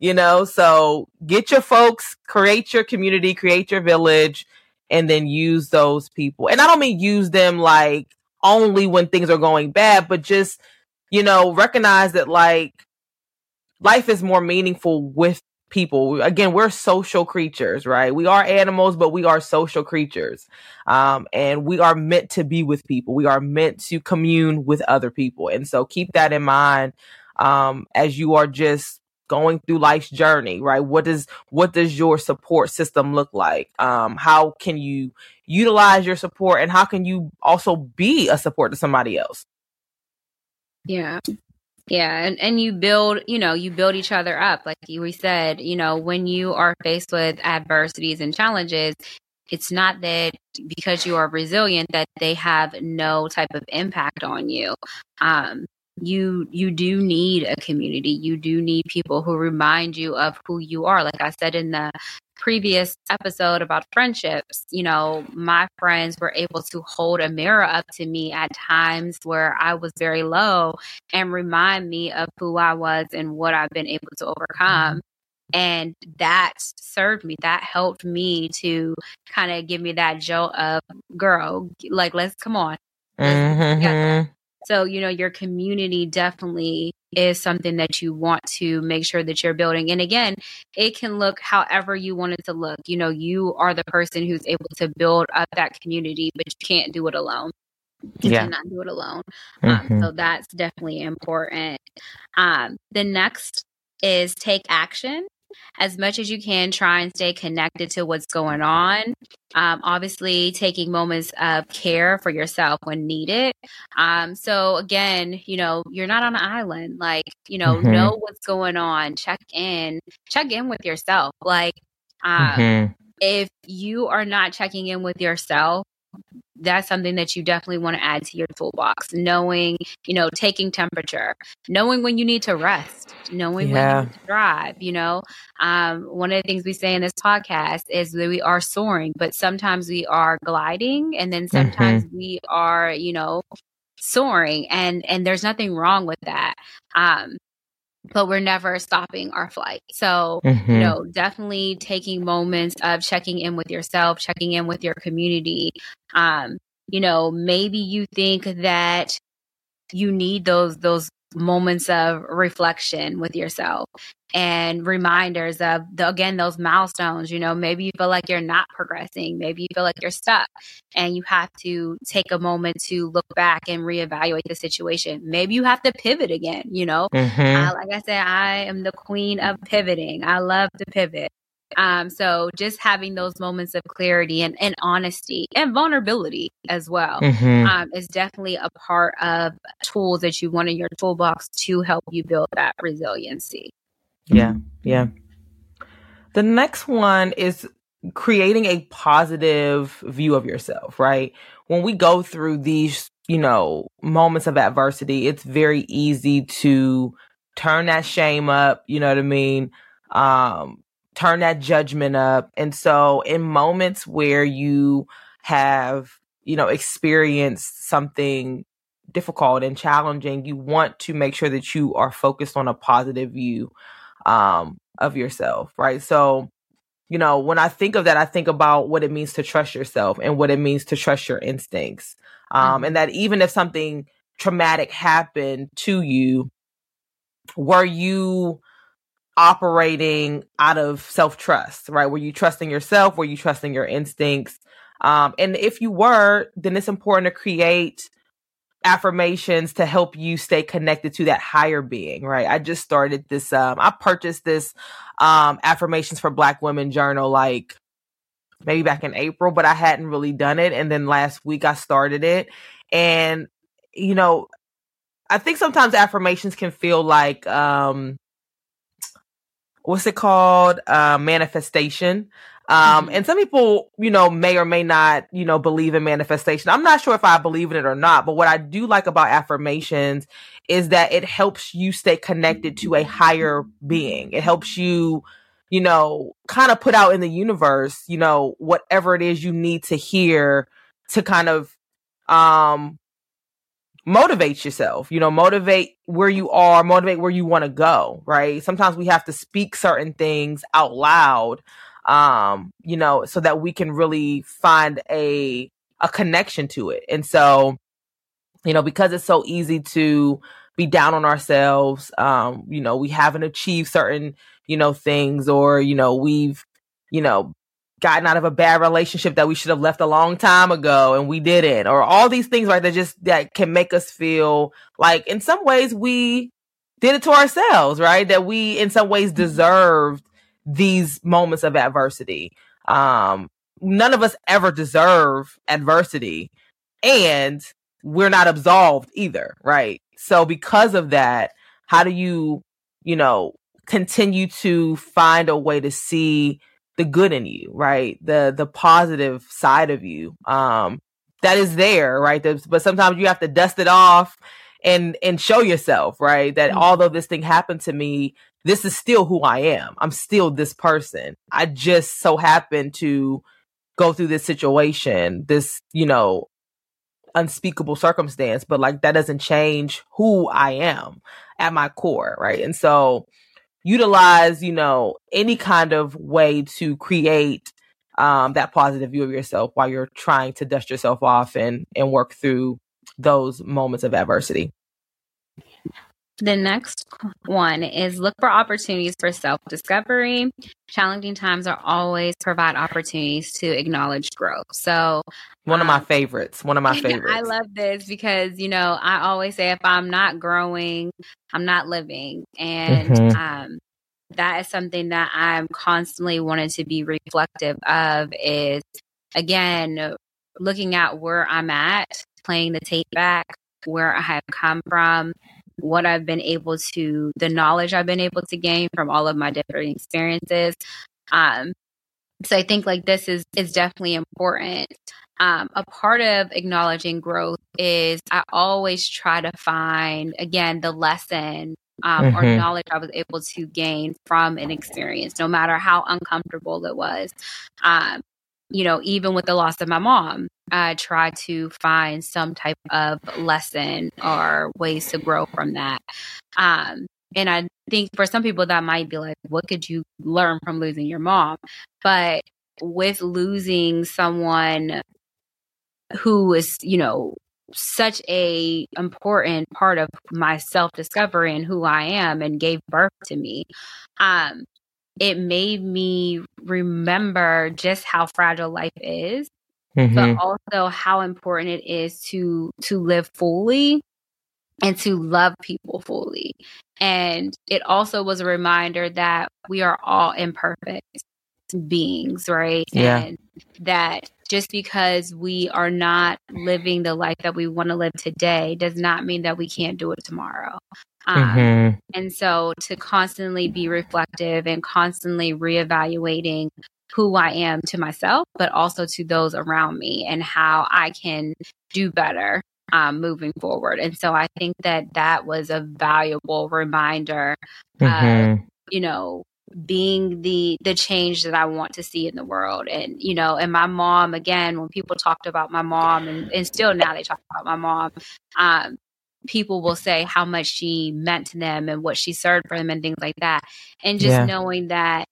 you know so get your folks create your community create your village and then use those people and i don't mean use them like only when things are going bad but just you know recognize that like life is more meaningful with people again we're social creatures right we are animals but we are social creatures um, and we are meant to be with people we are meant to commune with other people and so keep that in mind um, as you are just going through life's journey, right? What does what does your support system look like? Um, how can you utilize your support, and how can you also be a support to somebody else? Yeah. Yeah, and, and you build, you know, you build each other up. Like we said, you know, when you are faced with adversities and challenges, it's not that because you are resilient that they have no type of impact on you. Um, you you do need a community you do need people who remind you of who you are like i said in the previous episode about friendships you know my friends were able to hold a mirror up to me at times where i was very low and remind me of who i was and what i've been able to overcome. And that served me that helped me to kind of give me that jolt of girl like let's come on. Mm-hmm. So, you know, your community definitely is something that you want to make sure that you're building. And again, it can look however you want it to look. You know, you are the person who's able to build up that community, but you can't do it alone. You yeah. cannot do it alone. Mm-hmm. Um, so that's definitely important. Um, the next is take action as much as you can, try and stay connected to what's going on. Um, obviously, taking moments of care for yourself when needed. Um, so, again, you know, you're not on an island. Like, you know, mm-hmm. know what's going on. Check in. Check in with yourself. Like, um, mm-hmm. if you are not checking in with yourself, that's something that you definitely want to add to your toolbox. Knowing, you know, taking temperature, knowing when you need to rest, knowing yeah. when you need to drive. You know, um, one of the things we say in this podcast is that we are soaring, but sometimes we are gliding, and then sometimes mm-hmm. we are, you know, soaring, and and there's nothing wrong with that. Um, but we're never stopping our flight. So, mm-hmm. you know, definitely taking moments of checking in with yourself, checking in with your community. Um, you know, maybe you think that you need those those moments of reflection with yourself and reminders of the, again those milestones you know maybe you feel like you're not progressing maybe you feel like you're stuck and you have to take a moment to look back and reevaluate the situation. Maybe you have to pivot again you know? Mm-hmm. uh, like i said i am the queen of pivoting. I love to pivot um, so just having those moments of clarity and, and honesty and vulnerability as well mm-hmm. um, is definitely a part of tools that you want in your toolbox to help you build that resiliency. Yeah, yeah. The next one is creating a positive view of yourself, right? When we go through these, you know, moments of adversity, it's very easy to turn that shame up, you know what I mean? Um, turn that judgment up. And so in moments where you have, you know, experienced something difficult and challenging, you want to make sure that you are focused on a positive view um, of yourself, right? So, you know, when I think of that, I think about what it means to trust yourself and what it means to trust your instincts. Um, mm-hmm. And that even if something traumatic happened to you, were you operating out of self trust, right? Were you trusting yourself? Were you trusting your instincts? Um, and if you were, then it's important to create affirmations to help you stay connected to that higher being, right? I just started this, um, I purchased this, um, affirmations for black women journal like maybe back in April, but I hadn't really done it. And then last week I started it. And, you know, I think sometimes affirmations can feel like, um, what's it called? Uh, manifestation. Um, mm-hmm. and some people, you know, may or may not, you know, believe in manifestation. I'm not sure if I believe in it or not, but what I do like about affirmations is that it helps you stay connected to a higher being. It helps you, you know, kind of put out in the universe, you know, whatever it is you need to hear to kind of, um, motivate yourself, you know, motivate where you are, motivate where you want to go, right? Sometimes we have to speak certain things out loud, um, you know, so that we can really find a, a connection to it. And so, you know, because it's so easy to be down on ourselves, um, you know, we haven't achieved certain, you know, things or, you know, we've, you know, gotten out of a bad relationship that we should have left a long time ago and we didn't or all these things right that just that can make us feel like in some ways we did it to ourselves right? That we in some ways deserved these moments of adversity. Um none of us ever deserve adversity and we're not absolved either right? So because of that how do you you know continue to find a way to see the good in you, right? The the positive side of you. Um that is there, right? but sometimes you have to dust it off and and show yourself, right? That mm-hmm. although this thing happened to me, this is still who I am. I'm still this person. I just so happened to go through this situation, this, you know, unspeakable circumstance, but like that doesn't change who I am at my core, right? And so utilize, you know, any kind of way to create um, that positive view of yourself while you're trying to dust yourself off and and work through those moments of adversity. The next one is look for opportunities for self discovery. Challenging times are always provide opportunities to acknowledge growth. So, one of my um, favorites. One of my favorites. I love this because, you know, I always say if I'm not growing, I'm not living. And mm-hmm. um, that is something that I'm constantly wanting to be reflective of is, again, looking at where I'm at, playing the tape back, where I have come from, what I've been able to, the knowledge I've been able to gain from all of my different experiences. Um, so I think like this is is definitely important. Um, a part of acknowledging growth is I always try to find again the lesson um, mm-hmm. or knowledge I was able to gain from an experience, no matter how uncomfortable it was. Um, you know, even with the loss of my mom, I try to find some type of lesson or ways to grow from that. Um, and I think for some people that might be like, what could you learn from losing your mom? But with losing someone who is, you know, such a important part of my self discovery and who I am and gave birth to me. Um, it made me remember just how fragile life is, mm-hmm. but also how important it is to to live fully and to love people fully. And it also was a reminder that we are all imperfect beings, right? Yeah. And that just because we are not living the life that we want to live today does not mean that we can't do it tomorrow. Um, mm-hmm. And so to constantly be reflective and constantly reevaluating who I am to myself, but also to those around me and how I can do better um, moving forward. And so I think that that was a valuable reminder mm-hmm. of, you know, being the the change that I want to see in the world. And you know, and my mom again, when people talked about my mom, and, and still now they talk about my mom, um, people will say how much she meant to them and what she served for them and things like that. And just yeah. knowing that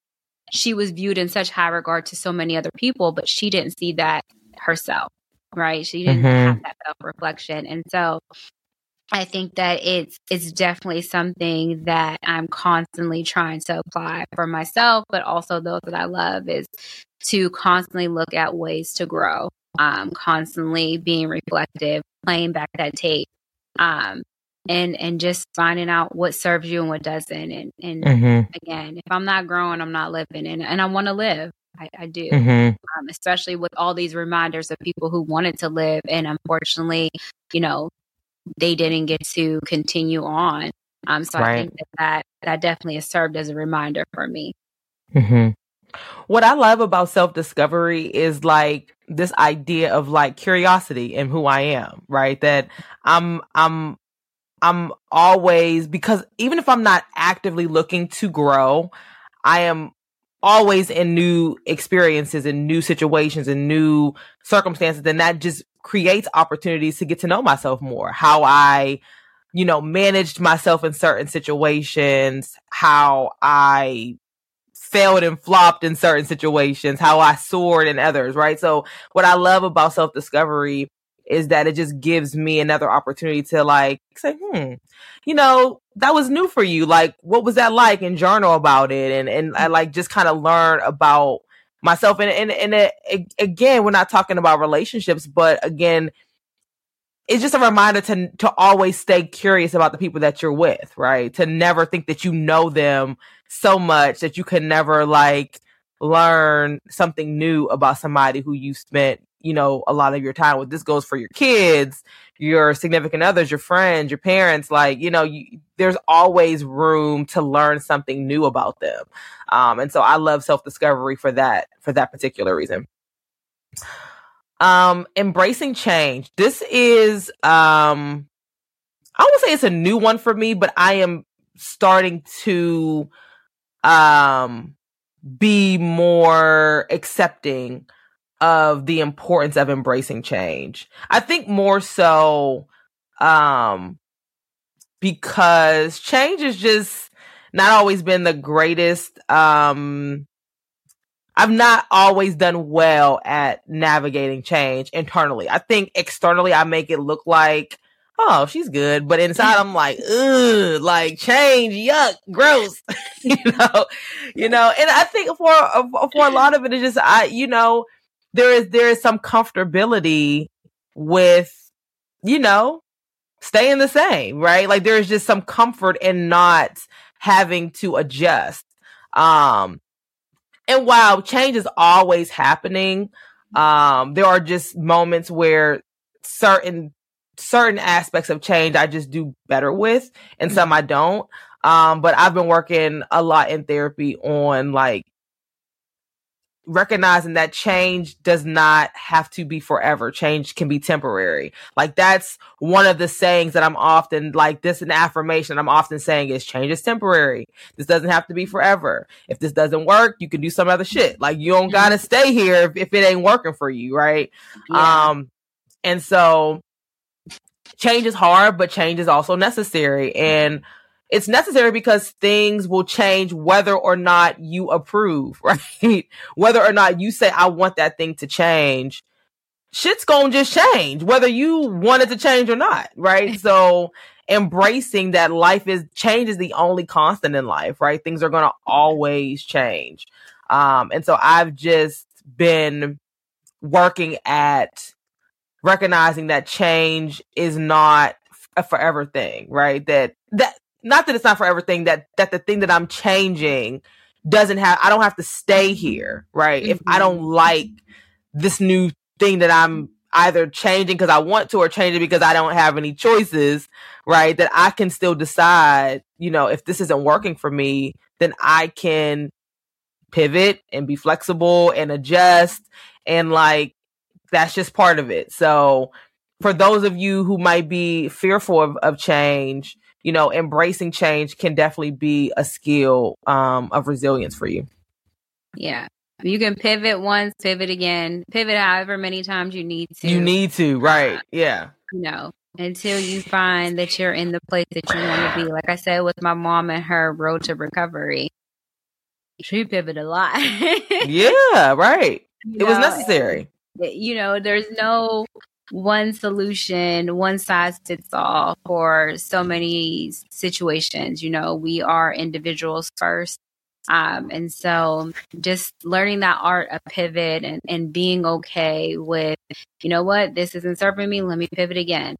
she was viewed in such high regard to so many other people, but she didn't see that herself, right? She didn't mm-hmm. have that self reflection. And so I think that it's it's definitely something that I'm constantly trying to apply for myself, but also those that I love is to constantly look at ways to grow, um, constantly being reflective, playing back that tape, um, and and just finding out what serves you and what doesn't. And and mm-hmm. again, if I'm not growing, I'm not living, and and I want to live. I, I do, mm-hmm. um, especially with all these reminders of people who wanted to live, and unfortunately, you know, they didn't get to continue on. Um, so right. I think that, that that definitely has served as a reminder for me. Mm-hmm. What I love about self discovery is like this idea of like curiosity and who I am, right? That I'm, I'm, I'm always, because even if I'm not actively looking to grow, I am always in new experiences and new situations and new circumstances. And that just creates opportunities to get to know myself more, how I, you know, managed myself in certain situations, how I failed and flopped in certain situations, how I soared in others, right? So what I love about self discovery is that it just gives me another opportunity to like say, hmm, you know, that was new for you. Like, what was that like? And journal about it, and and I like just kind of learn about myself. And and and it, again, we're not talking about relationships, but again, it's just a reminder to to always stay curious about the people that you're with, right? To never think that you know them so much that you can never like learn something new about somebody who you spent, you know, a lot of your time with. This goes for your kids, your significant others, your friends, your parents. Like, you know, you, there's always room to learn something new about them. Um, and so I love self discovery for that, for that particular reason. Um, embracing change. This is, um, I won't say it's a new one for me, but I am starting to, um, be more accepting of the importance of embracing change. I think more so, um, because change has just not always been the greatest, um, I've not always done well at navigating change internally. I think externally I make it look like, oh, she's good, but inside I'm like, ugh, like change, yuck, gross, (laughs) you know, you know. And I think for for a lot of it is just I, you know, there is there is some comfortability with, you know, staying the same, right? Like there is just some comfort in not having to adjust. Um, and while change is always happening, um, there are just moments where certain certain aspects of change I just do better with, and some I don't. Um, but I've been working a lot in therapy on like recognizing that change does not have to be forever. Change can be temporary. Like that's one of the sayings that I'm often like this an affirmation I'm often saying is change is temporary. This doesn't have to be forever. If this doesn't work, you can do some other shit. Like you don't gotta mm-hmm. stay here if, if it ain't working for you, right? Yeah. Um and so change is hard, but change is also necessary. And it's necessary because things will change whether or not you approve, (laughs) right? whether or not you say, I want that thing to change, shit's gonna just change, whether you want it to change or not, right? (laughs) so embracing that life is change is the only constant in life, right? Things are gonna always change. Um, and so I've just been working at recognizing that change is not a forever thing, right? That that not that it's not for everything that that the thing that I'm changing doesn't have I don't have to stay here, right? Mm-hmm. If I don't mm-hmm. like this new thing that I'm either changing because I want to or changing because I don't have any choices, right? That I can still decide, you know, if this isn't working for me, then I can pivot and be flexible and adjust and like that's just part of it. So for those of you who might be fearful of, of change, you know, embracing change can definitely be a skill um, of resilience for you. Yeah. You can pivot once, pivot again, pivot however many times you need to. You need to, right. Yeah. You know, until you find that you're in the place that you want to be. Like I said with my mom and her road to recovery, she pivoted a lot. yeah, right. (laughs) You it know, was necessary. You know, there's no one solution, one size fits all for so many situations. You know, we are individuals first. Um, and so just learning that art of pivot and, and being okay with, you know what, this isn't serving me, let me pivot again.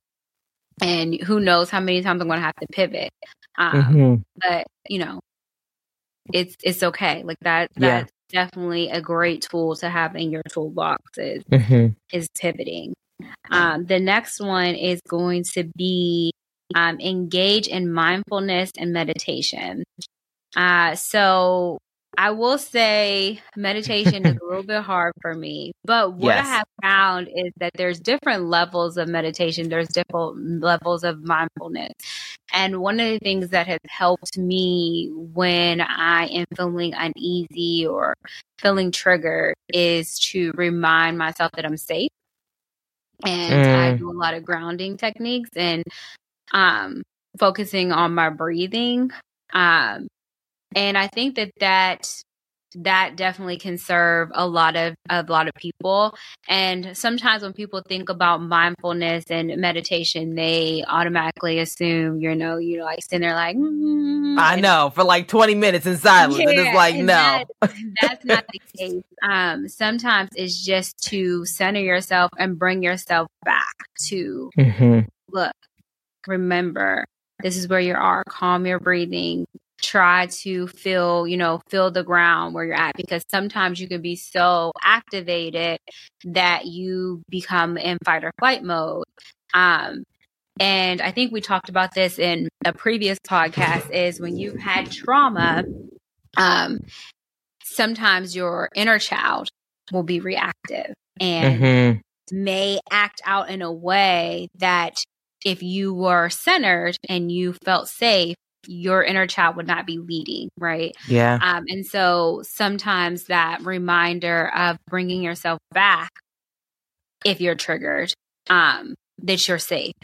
And who knows how many times I'm going to have to pivot. Um, mm-hmm. But, you know, it's it's okay. Like that that's yeah. definitely a great tool to have in your toolbox is, mm-hmm. is pivoting. Um, the next one is going to be um, engage in mindfulness and meditation. Uh, so I will say meditation is a little bit hard for me, but what yes. I have found is that there's different levels of meditation. There's different levels of mindfulness. And one of the things that has helped me when I am feeling uneasy or feeling triggered is to remind myself that I'm safe. And mm. I do a lot of grounding techniques and um, focusing on my breathing. Um, and I think that that that definitely can serve a lot of a lot of people. And sometimes when people think about mindfulness and meditation they automatically assume you know you know like sitting there like mm, i know for like 20 minutes in silence yeah, and it's like no. that, (laughs) that's not the case. Um sometimes it's just to center yourself and bring yourself back to mm-hmm. look remember this is where you are calm your breathing try to feel, you know, feel the ground where you're at because sometimes you can be so activated that you become in fight or flight mode. Um, and I think we talked about this in a previous podcast is when you've had trauma, um, sometimes your inner child will be reactive and mm-hmm. may act out in a way that if you were centered and you felt safe, your inner child would not be leading, right? Yeah. Um, and so sometimes that reminder of bringing yourself back, if you're triggered, um, that you're safe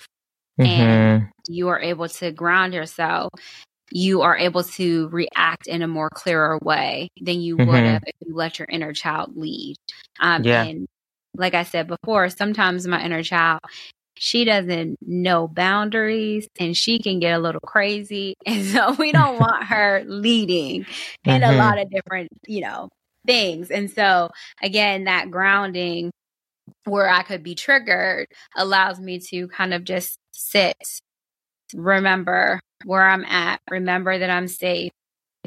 mm-hmm. and you are able to ground yourself. You are able to react in a more clearer way than you mm-hmm. would have if you let your inner child lead. Um, yeah. And like I said before, sometimes my inner child she doesn't know boundaries and she can get a little crazy. (laughs) And so we don't (laughs) want her leading in mm-hmm. a lot of different, you know, things. And so again, that grounding where I could be triggered allows me to kind of just sit, remember where I'm at, remember that I'm safe,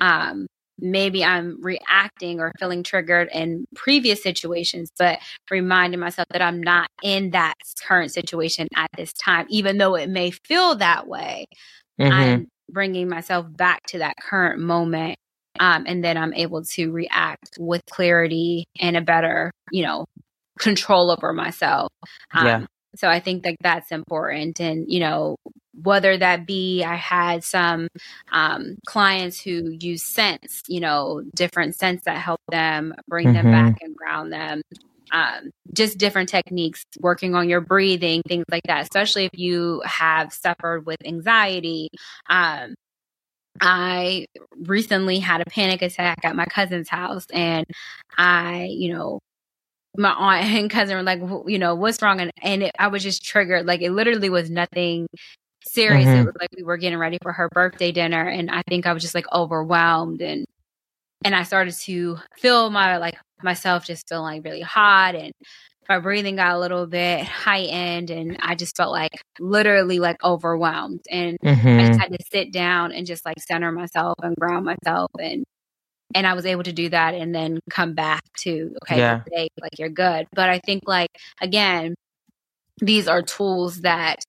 um, maybe I'm reacting or feeling triggered in previous situations, but reminding myself that I'm not in that current situation at this time, even though it may feel that way. Mm-hmm. I'm bringing myself back to that current moment. Um, and then I'm able to react with clarity and a better, you know, control over myself. Um, yeah. So I think that that's important. And, you know, whether that be I had some um, clients who use scents, you know, different scents that help them bring mm-hmm. them back and ground them. Um, just different techniques, working on your breathing, things like that, especially if you have suffered with anxiety. Um, I recently had a panic attack at my cousin's house, and I, you know, my aunt (laughs) and cousin were like, you know, what's wrong? And, and it, I was just triggered. Like it literally was nothing serious. Mm-hmm. It was like we were getting ready for her birthday dinner, and I think I was just like overwhelmed and and I started to feel my like myself just feeling like really hot and my breathing got a little bit heightened and I just felt like literally like overwhelmed and mm-hmm. I just mm-hmm. had to sit down and just like center myself and ground myself and and I was able to do that and then come back to okay yeah. today like you're good but I think like again these are tools that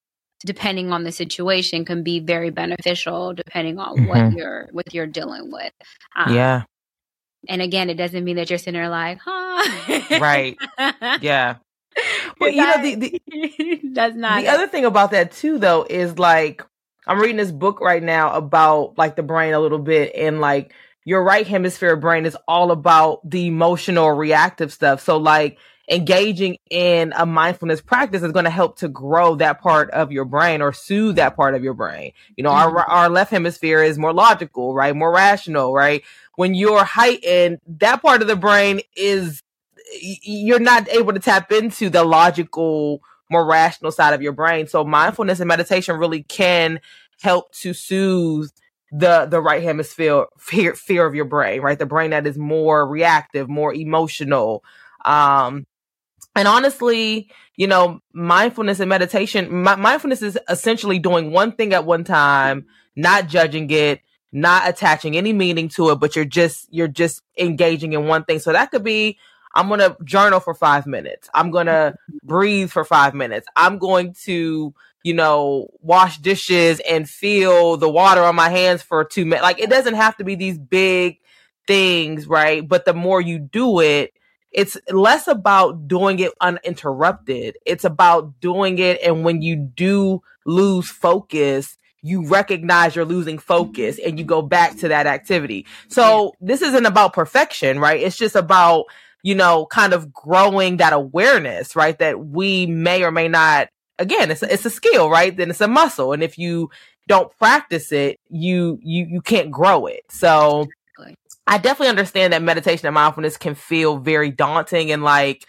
depending on the situation can be very beneficial depending on mm-hmm. what you're what you're dealing with. Um, yeah. and again it doesn't mean that you're sitting there like huh? Right yeah. (laughs) Well you know the, the does not the other thing about that too though is like i'm reading this book right now about like the brain a little bit and like your right hemisphere brain is all about the emotional reactive stuff. So like engaging in a mindfulness practice is going to help to grow that part of your brain or soothe that part of your brain. You know, mm-hmm. our our left hemisphere is more logical, right? More rational, right? When you're heightened, that part of the brain is you're not able to tap into the logical, more rational side of your brain. So mindfulness and meditation really can help to soothe the the right hemisphere fear fear of your brain, right? The brain that is more reactive, more emotional, um, and honestly, you know, mindfulness and meditation, my, mindfulness is essentially doing one thing at one time, not judging it, not attaching any meaning to it, but you're just, you're just engaging in one thing. So that could be, I'm going to journal for five minutes. I'm going to breathe for five minutes. I'm going to, you know, wash dishes and feel the water on my hands for two minutes. Like it doesn't have to be these big things, right? But the more you do it, it's less about doing it uninterrupted. It's about doing it. And when you do lose focus, you recognize you're losing focus and you go back to that activity. So this isn't about perfection, right? It's just about, you know, kind of growing that awareness, right? That we may or may not, again, it's a, it's a skill, right? Then it's a muscle. And if you don't practice it, you, you, you can't grow it. So I definitely understand that meditation and mindfulness can feel very daunting and like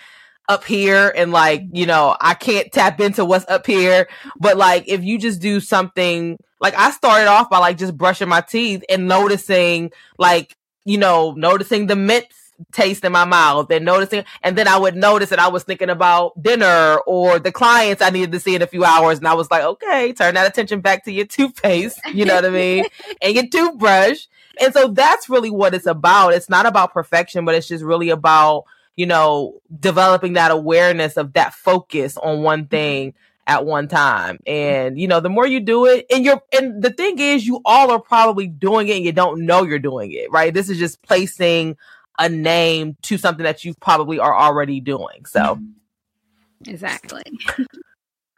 up here and like, you know, I can't tap into what's up here. But like if you just do something like I started off by like just brushing my teeth and noticing like, you know, noticing the mint taste in my mouth and noticing and then I would notice that I was thinking about dinner or the clients I needed to see in a few hours and I was like, okay, turn that attention back to your toothpaste, you know what I mean? (laughs) And your toothbrush and so that's really what it's about. It's not about perfection, but it's just really about, you know, developing that awareness of that focus on one mm-hmm. thing at one time. And, you know, the more you do it, and you're, and the thing is, you all are probably doing it and you don't know you're doing it, right? This is just placing a name to something that you probably are already doing. So, mm-hmm. exactly.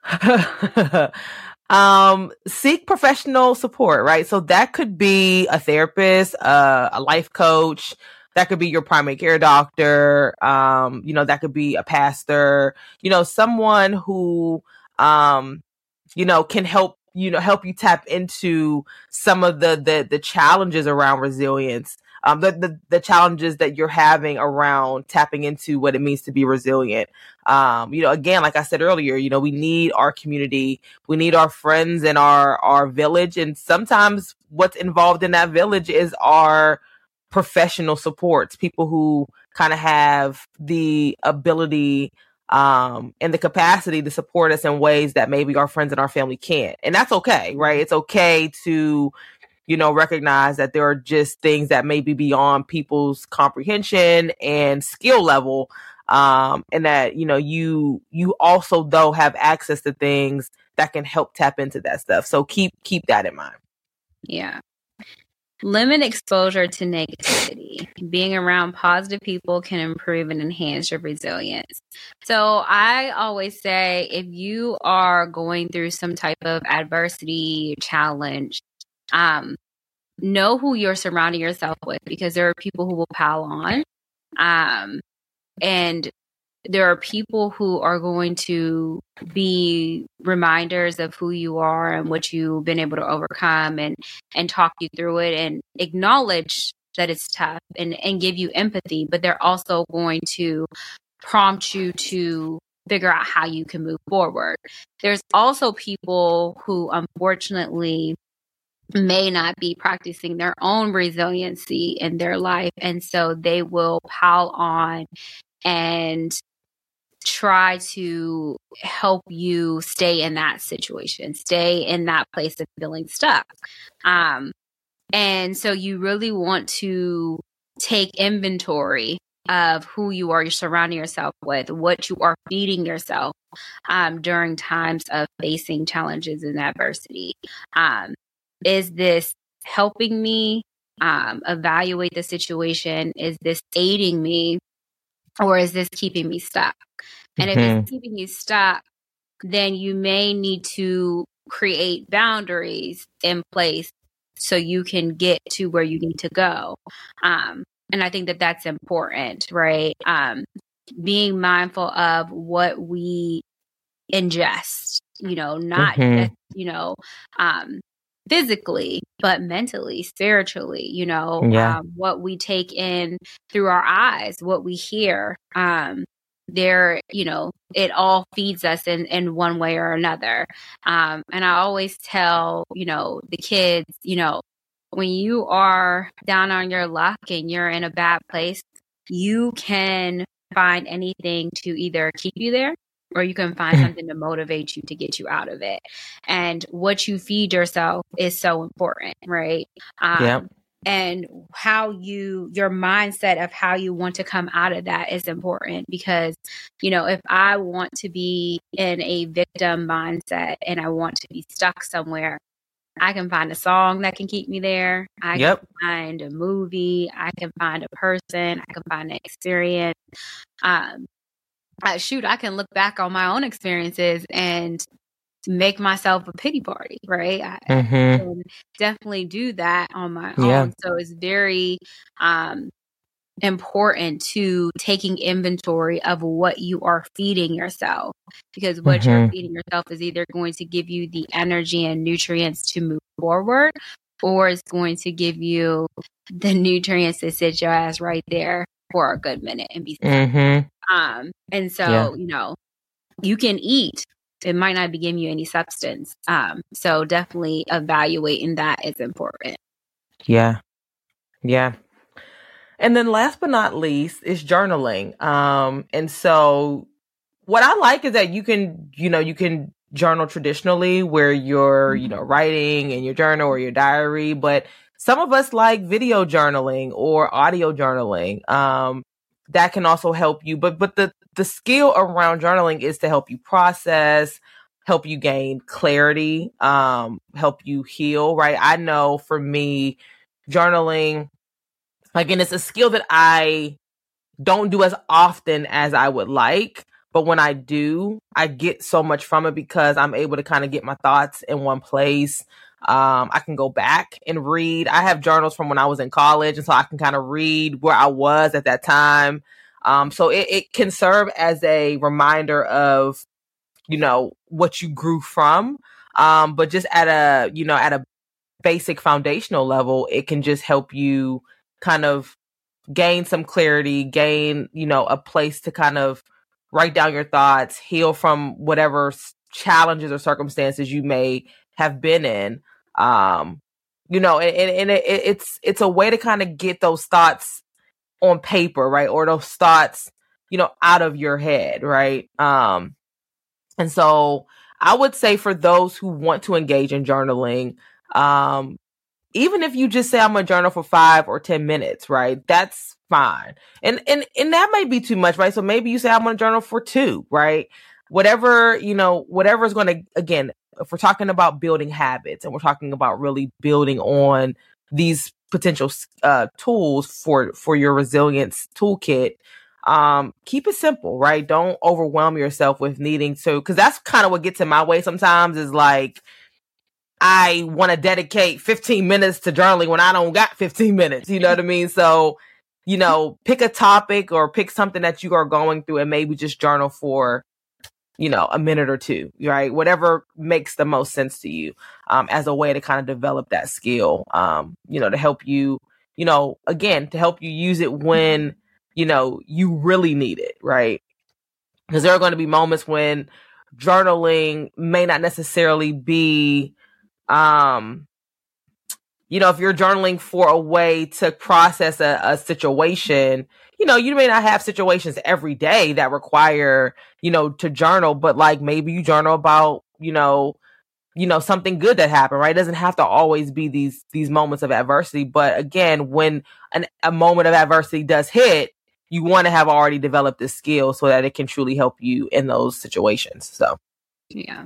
(laughs) um seek professional support right? So that could be a therapist uh, a life coach. That could be your primary care doctor. Um you know that could be a pastor. You know someone who um you know can help you know help you tap into some of the the the challenges around resilience um, the, the, the challenges that you're having around tapping into what it means to be resilient. Um, you know, again, like I said earlier, you know, we need our community, we need our friends and our our village, and sometimes what's involved in that village is our professional supports, people who kind of have the ability um, and the capacity to support us in ways that maybe our friends and our family can't. And that's okay, right? It's okay to you know, recognize that there are just things that may be beyond people's comprehension and skill level. Um, and that, you know, you, you also though have access to things that can help tap into that stuff. So keep, keep that in mind. Yeah. Limit exposure to negativity. Being around positive people can improve and enhance your resilience. So I always say if you are going through some type of adversity, challenge, um, know who you're surrounding yourself with because there are people who will pile on. Um, and there are people who are going to be reminders of who you are and what you've been able to overcome and and talk you through it and acknowledge that it's tough and and give you empathy but they're also going to prompt you to figure out how you can move forward there's also people who unfortunately may not be practicing their own resiliency in their life. And so they will pile on and try to help you stay in that situation, stay in that place of feeling stuck. Um, and so you really want to take inventory of who you are you're surrounding yourself with, what you are feeding yourself um, during times of facing challenges and adversity. Um, is this helping me um, evaluate the situation? Is this aiding me? Or is this keeping me stuck? And mm-hmm. if it's mm-hmm. keeping you stuck, then you may need to create boundaries in place so you can get to where you need to go. Um, and I think that that's important, right? Um, being mindful of what we ingest, you know, not mm-hmm. just, you know, um, physically, but mentally, spiritually, you know, yeah. um, what we take in through our eyes, what we hear. Um, there, you know, it all feeds us in, in one way or another. Um, and I always tell, you know, the kids, you know, when you are down on your luck and you're in a bad place, you can find anything to either keep you there or you can find something to motivate you to get you out of it. And what you feed yourself is so important, right? Um, yeah. And how you, your mindset of how you want to come out of that is important because, you know, if I want to be in a victim mindset and I want to be stuck somewhere, I can find a song that can keep me there. I Yep. can find a movie. I can find a person. I can find an experience. Um, uh, shoot, I can look back on my own experiences and make myself a pity party, right? I, I Mm-hmm. can definitely do that on my Yeah. own. So it's very um, important to taking inventory of what you are feeding yourself because what you're Mhm. feeding yourself is either going to give you the energy and nutrients to move forward or it's going to give you the nutrients to sit your ass right there for a good minute and be. Mm-hmm. Um, and so, Yeah. you know, you can eat. It might not be giving you any substance. Um, so definitely evaluating that is important. Yeah. Yeah. And then last but not least is journaling. Um, and so what I like is that you can, you know, you can journal traditionally where you're, you know, writing in your journal or your diary, but some of us like video journaling or audio journaling. Um, that can also help you. But but the the skill around journaling is to help you process, help you gain clarity, um, help you heal, right? I know for me, journaling, again, it's a skill that I don't do as often as I would like. But when I do, I get so much from it because I'm able to kind of get my thoughts in one place. Um, I can go back and read. I have journals from when I was in college, and so I can kind of read where I was at that time. Um, so it, it can serve as a reminder of, you know, what you grew from. Um, but just at a, you know, at a basic foundational level, it can just help you kind of gain some clarity, gain, you know, a place to kind of write down your thoughts, heal from whatever challenges or circumstances you may have been in. Um, you know, and, and, and it, it's it's a way to kind of get those thoughts on paper, right? Or those thoughts, you know, out of your head, right? Um, and so I would say for those who want to engage in journaling, um, even if you just say I'm gonna journal for five or ten minutes, right? That's fine. And and and that might be too much, right? So maybe you say I'm gonna journal for two, right? Whatever, you know, whatever is gonna again, if we're talking about building habits and we're talking about really building on these potential uh, tools for for your resilience toolkit um keep it simple right? Don't overwhelm yourself with needing to because that's kind of what gets in my way sometimes is like i want to dedicate 15 minutes to journaling when i don't got 15 minutes you know what i mean? So you know pick a topic or pick something that you are going through and maybe just journal for you know a minute or two right? Whatever makes the most sense to you um as a way to kind of develop that skill um you know to help you you know again to help you use it when you know you really need it right? Because there are going to be moments when journaling may not necessarily be um you know if you're journaling for a way to process a, a situation you know you may not have situations every day that require you know to journal but like maybe you journal about you know you know something good that happened right it doesn't have to always be these these moments of adversity but again when an, a moment of adversity does hit you want to have already developed this skill so that it can truly help you in those situations so Yeah.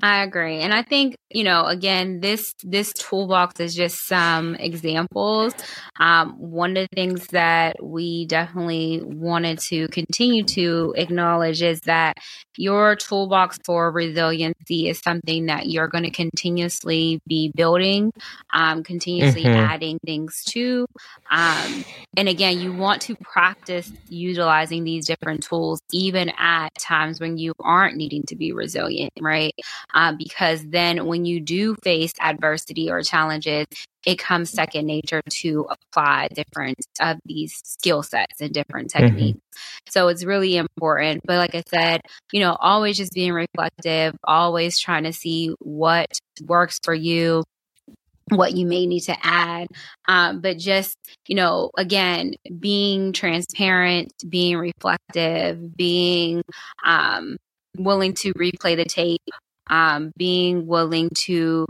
I agree. And I think, you know, again, this this toolbox is just some examples. Um, one of the things that we definitely wanted to continue to acknowledge is that your toolbox for resiliency is something that you're going to continuously be building, um, continuously Mhm. adding things to. Um, and again, you want to practice utilizing these different tools even at times when you aren't needing to be resilient, right? Um, because then when you do face adversity or challenges, it comes second nature to apply different of these skill sets and different Mhm. techniques. So it's really important. But like I said, you know, always just being reflective, always trying to see what works for you, what you may need to add. Um, but just, you know, again, being transparent, being reflective, being um, willing to replay the tape, um, being willing to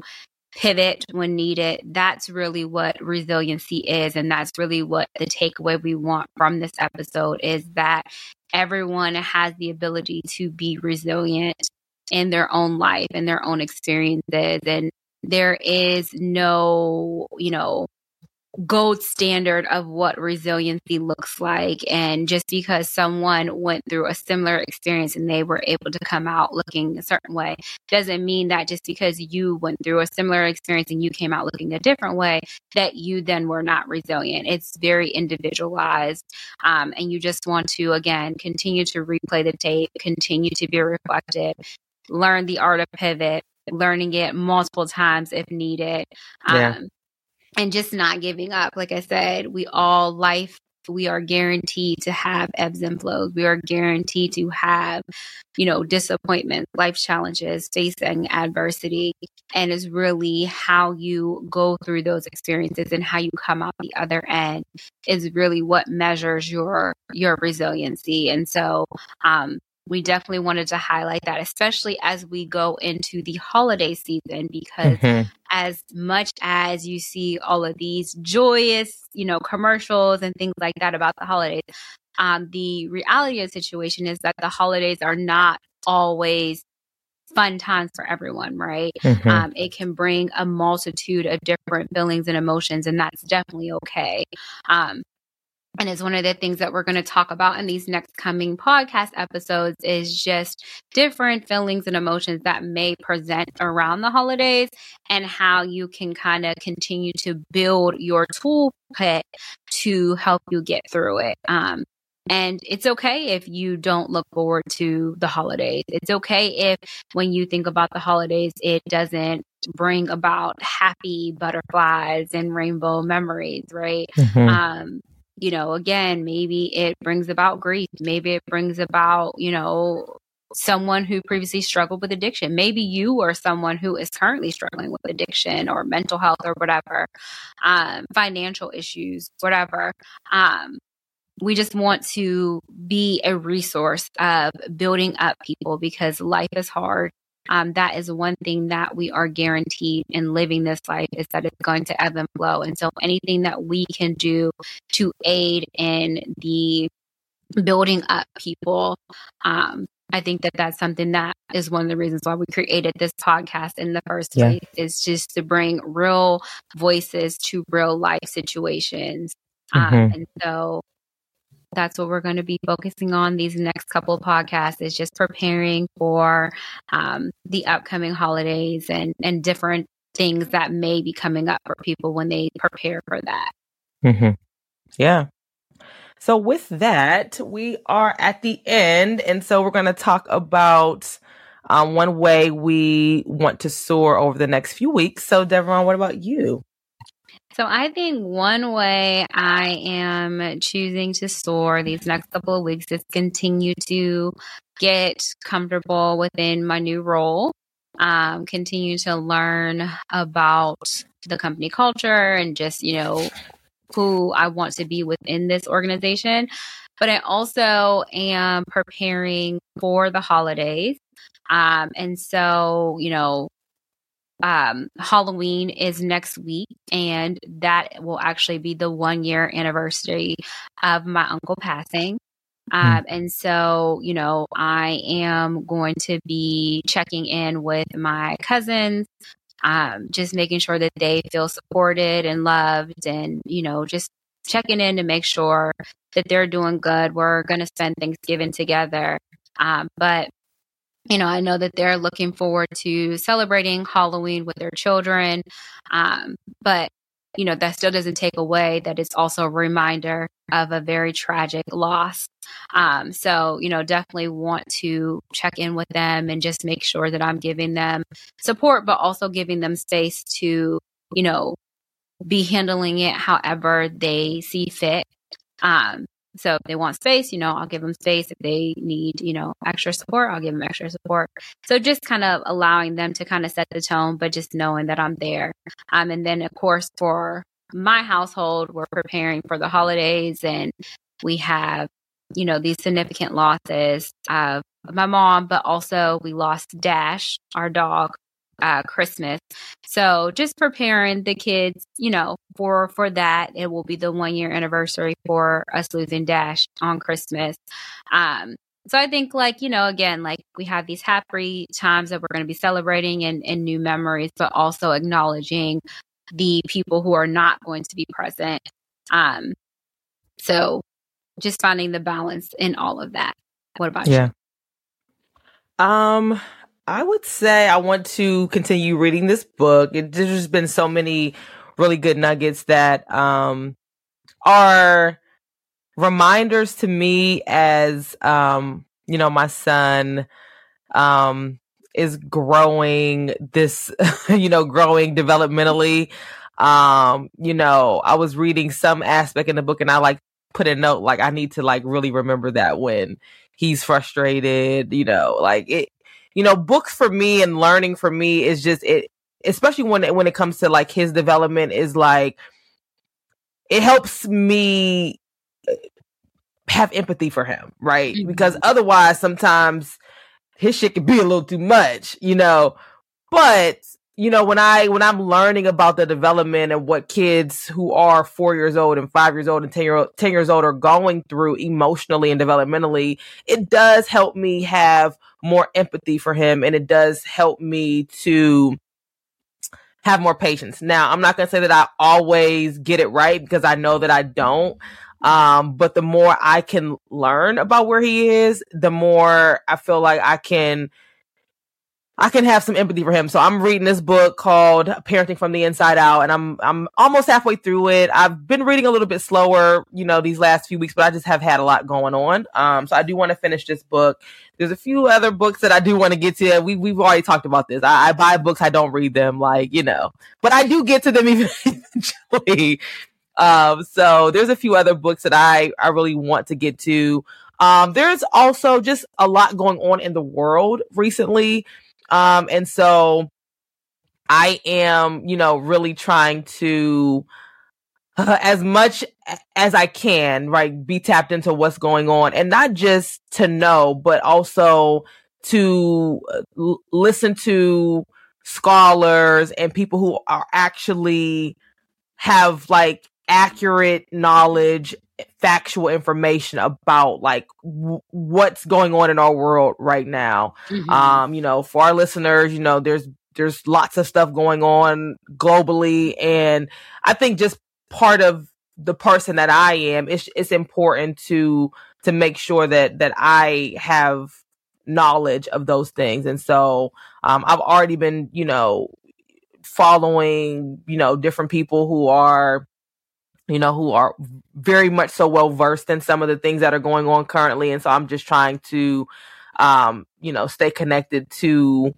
pivot when needed. That's really what resiliency is. And that's really what the takeaway we want from this episode is that everyone has the ability to be resilient in their own life and their own experiences. And there is no, you know, gold standard of what resiliency looks like. And just because someone went through a similar experience and they were able to come out looking a certain way doesn't mean that just because you went through a similar experience and you came out looking a different way, that you then were not resilient. It's very individualized. Um, and you just want to, again, continue to replay the tape, continue to be reflective, learn the art of pivot, learning it multiple times if needed. Yeah. And just not giving up. Like I said, we all life we are guaranteed to have ebbs and flows. We are guaranteed to have, you know, disappointment, life challenges, facing adversity. And it's really how you go through those experiences and how you come out the other end is really what measures your your resiliency. And so um we definitely wanted to highlight that, especially as we go into the holiday season, because mm-hmm. as much as you see all of these joyous, you know, commercials and things like that about the holidays, um, the reality of the situation is that the holidays are not always fun times for everyone, right? Mm-hmm. Um, it can bring a multitude of different feelings and emotions, and that's definitely okay. Um, and it's one of the things that we're going to talk about in these next coming podcast episodes is just different feelings and emotions that may present around the holidays and how you can kind of continue to build your toolkit to help you get through it um, and it's okay if you don't look forward to the holidays. It's okay if when you think about the holidays, it doesn't bring about happy butterflies and rainbow memories, right? Mm-hmm. Um, you know, again, maybe it brings about grief. Maybe it brings about, you know, someone who previously struggled with addiction. Maybe you are someone who is currently struggling with addiction or mental health or whatever, um, financial issues, whatever. Um, we just want to be a resource of building up people because life is hard um, that is one thing that we are guaranteed in living this life is that it's going to ebb and flow. And so anything that we can do to aid in the building up people, um, I think that that's something that is one of the reasons why we created this podcast in the first yeah. place is just to bring real voices to real life situations. Mm-hmm. Um, and so that's what we're going to be focusing on these next couple of podcasts is just preparing for um, the upcoming holidays and and different things that may be coming up for people when they prepare for that. Mm-hmm. yeah. So with that we are at the end and so we're going to talk about um, one way we want to soar over the next few weeks. So Deveron, what about you so I think one way I am choosing to soar these next couple of weeks is continue to get comfortable within my new role. Um, continue to learn about the company culture and just, you know, who I want to be within this organization. But I also am preparing for the holidays. Um, and so, you know, um, Halloween is next week, and that will actually be the one year anniversary of my uncle passing. Hmm. Um, and so, you know, I am going to be checking in with my cousins, um, just making sure that they feel supported and loved, and, you know, just checking in to make sure that they're doing good. We're going to spend Thanksgiving together. Um, but you know, I know that they're looking forward to celebrating Halloween with their children. Um, but, you know, that still doesn't take away that it's also a reminder of a very tragic loss. Um, so, you know, definitely want to check in with them and just make sure that I'm giving them support, but also giving them space to, you know, be handling it however they see fit. Um, so if they want space, you know, I'll give them space. If they need, you know, extra support, I'll give them extra support. So just kind of allowing them to kind of set the tone, but just knowing that I'm there. Um, and then of course for my household, we're preparing for the holidays and we have, you know, these significant losses of my mom, but also we lost Dash, our dog, uh, Christmas. So just preparing the kids, you know, for for that. It will be the one year anniversary for us losing Dash on Christmas. Um, so I think like, you know, again, like we have these happy times that we're going to be celebrating and, and new memories, but also acknowledging the people who are not going to be present. Um, so just finding the balance in all of that. What about yeah. you? Um, I would say I want to continue reading this book. It, there's just been so many really good nuggets that um are reminders to me as um you know my son um is growing this (laughs) you know growing developmentally um you know i was reading some aspect in the book and i like put a note like i need to like really remember that when he's frustrated you know like it you know books for me and learning for me is just it especially when it, when it comes to like his development is like it helps me have empathy for him, right? Mm-hmm. Because otherwise, sometimes his shit can be a little too much, you know. But you know, when I when I'm learning about the development and what kids who are four years old and five years old and ten year ten years old are going through emotionally and developmentally, it does help me have more empathy for him, and it does help me to have more patience. Now, I'm not going to say that I always get it right because I know that I don't. Um, but the more I can learn about where he is, the more I feel like I can I can have some empathy for him. So I'm reading this book called Parenting from the Inside Out and I'm I'm almost halfway through it. I've been reading a little bit slower, you know, these last few weeks, but I just have had a lot going on. Um so I do want to finish this book. There's a few other books that I do want to get to. We we've already talked about this. I, I buy books, I don't read them, like, you know. But I do get to them (laughs) eventually. Um, so there's a few other books that I, I really want to get to. Um, there's also just a lot going on in the world recently. Um, and so I am, you know, really trying to, uh, as much as I can, right, be tapped into what's going on and not just to know, but also to uh, l- listen to scholars and people who are actually have like accurate knowledge factual information about like w- what's going on in our world right now mm-hmm. um you know for our listeners you know there's there's lots of stuff going on globally and i think just part of the person that i am it's it's important to to make sure that that i have knowledge of those things and so um i've already been you know following you know different people who are you know, who are very much so well versed in some of the things that are going on currently. And so I'm just trying to, um, you know, stay connected to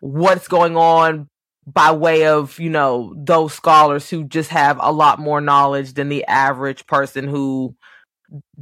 what's going on by way of, you know, those scholars who just have a lot more knowledge than the average person who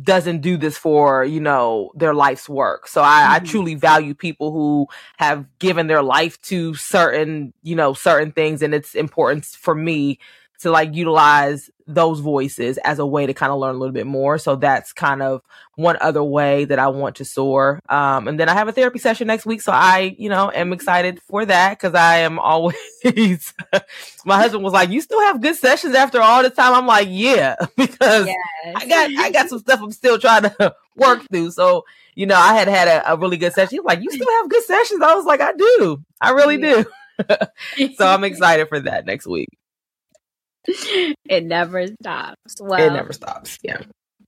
doesn't do this for, you know, their life's work. So I, mm-hmm. I truly value people who have given their life to certain, you know, certain things. And it's important for me to like utilize those voices as a way to kind of learn a little bit more. So that's kind of one other way that I want to soar. Um, and then I have a therapy session next week. So I, you know, am excited for that because I am always, (laughs) my husband was like, you still have good sessions after all this time. I'm like, yeah, (laughs) because yes. I got, I got some stuff I'm still trying to (laughs) work through. So, you know, I had had a, a really good session. He was like, you still have good sessions. I was like, I do. I really do. so I'm excited for that next week. (laughs) it never stops. Well, it never stops. Yeah.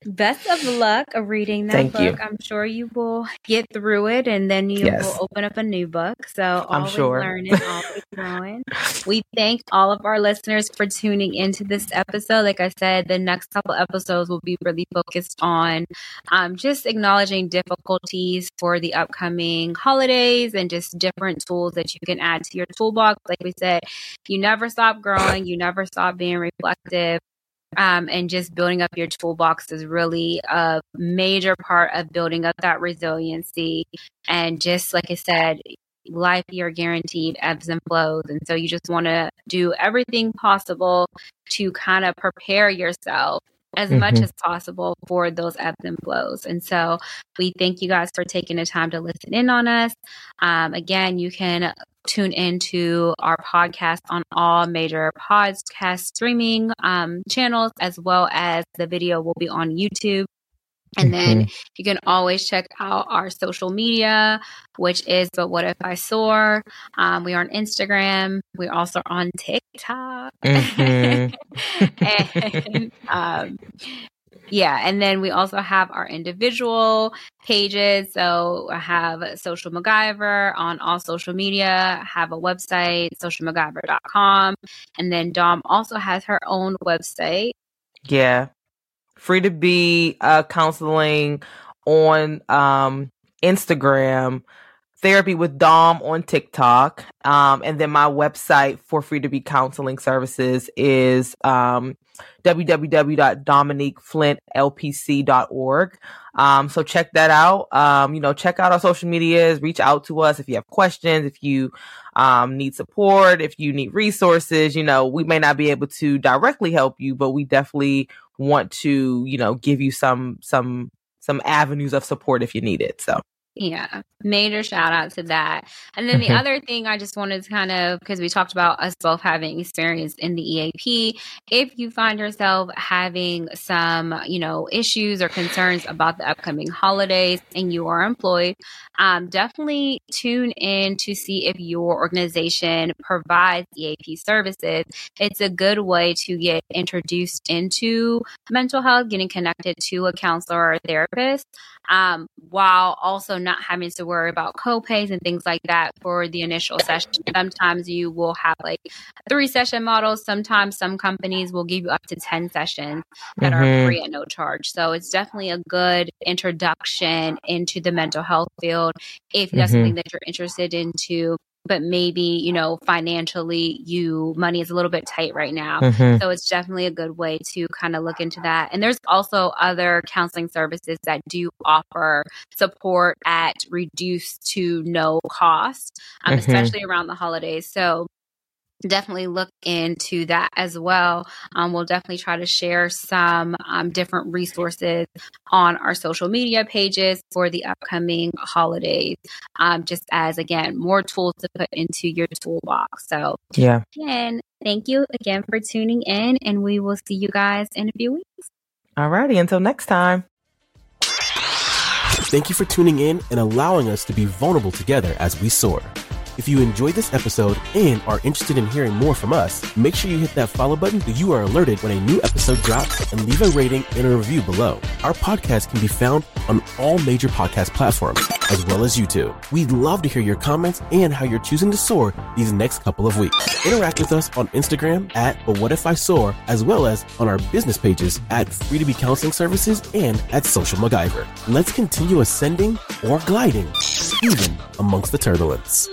Best of luck of reading that Thank book. You. I'm sure you will get through it and then you yes. will open up a new book. So always sure. learning, always growing. We thank all of our listeners for tuning into this episode. Like I said, the next couple episodes will be really focused on um, just acknowledging difficulties for the upcoming holidays and just different tools that you can add to your toolbox. Like we said, you never stop growing, you never stop being reflective um, and just building up your toolbox is really a major part of building up that resiliency. And just like I said, life you're guaranteed ebbs and flows. And so you just want to do everything possible to kind of prepare yourself as mm-hmm. much as possible for those ebbs and flows. And so we thank you guys for taking the time to listen in on us. Um, again, you can tune into our podcast on all major podcast streaming um, channels, as well as the video will be on YouTube. And mm-hmm. then you can always check out our social media, which is But What If I Soar? Um, we are on Instagram. We're also on TikTok. Mm-hmm. (laughs) and um, yeah, and then we also have our individual pages. So I have Social MacGyver on all social media, I have a website, socialmacgyver.com. And then Dom also has her own website. Yeah. Free to be uh, counseling on um, Instagram therapy with Dom on TikTok. Um, and then my website for free to be counseling services is um, www.dominiqueflintlpc.org. Um, so check that out. Um, you know, check out our social medias, reach out to us if you have questions, if you um, need support, if you need resources. You know, we may not be able to directly help you, but we definitely want to, you know, give you some some some avenues of support if you need it. So yeah, major shout out to that. And then the (laughs) other thing I just wanted to kind of, because we talked about us both having experience in the EAP, if you find yourself having some, you know, issues or concerns about the upcoming holidays and you are employed, um, definitely tune in to see if your organization provides EAP services. It's a good way to get introduced into mental health, getting connected to a counselor or a therapist, um, while also not having to worry about copays and things like that for the initial session. Sometimes you will have like three session models. Sometimes some companies will give you up to 10 sessions that mm-hmm. are free at no charge. So it's definitely a good introduction into the mental health field if that's mm-hmm. something that you're interested into but maybe you know financially you money is a little bit tight right now mm-hmm. so it's definitely a good way to kind of look into that and there's also other counseling services that do offer support at reduced to no cost um, mm-hmm. especially around the holidays so definitely look into that as well. Um, we'll definitely try to share some um, different resources on our social media pages for the upcoming holidays, um, just as again, more tools to put into your toolbox. So, yeah. Again, thank you again for tuning in, and we will see you guys in a few weeks. All righty. Until next time. Thank you for tuning in and allowing us to be vulnerable together as we soar. If you enjoyed this episode and are interested in hearing more from us, make sure you hit that follow button so you are alerted when a new episode drops and leave a rating and a review below. Our podcast can be found on all major podcast platforms, as well as YouTube. We'd love to hear your comments and how you're choosing to soar these next couple of weeks. Interact with us on Instagram at But What If I Soar, as well as on our business pages at Free to Be Counseling Services and at Social MacGyver. Let's continue ascending or gliding, even amongst the turbulence.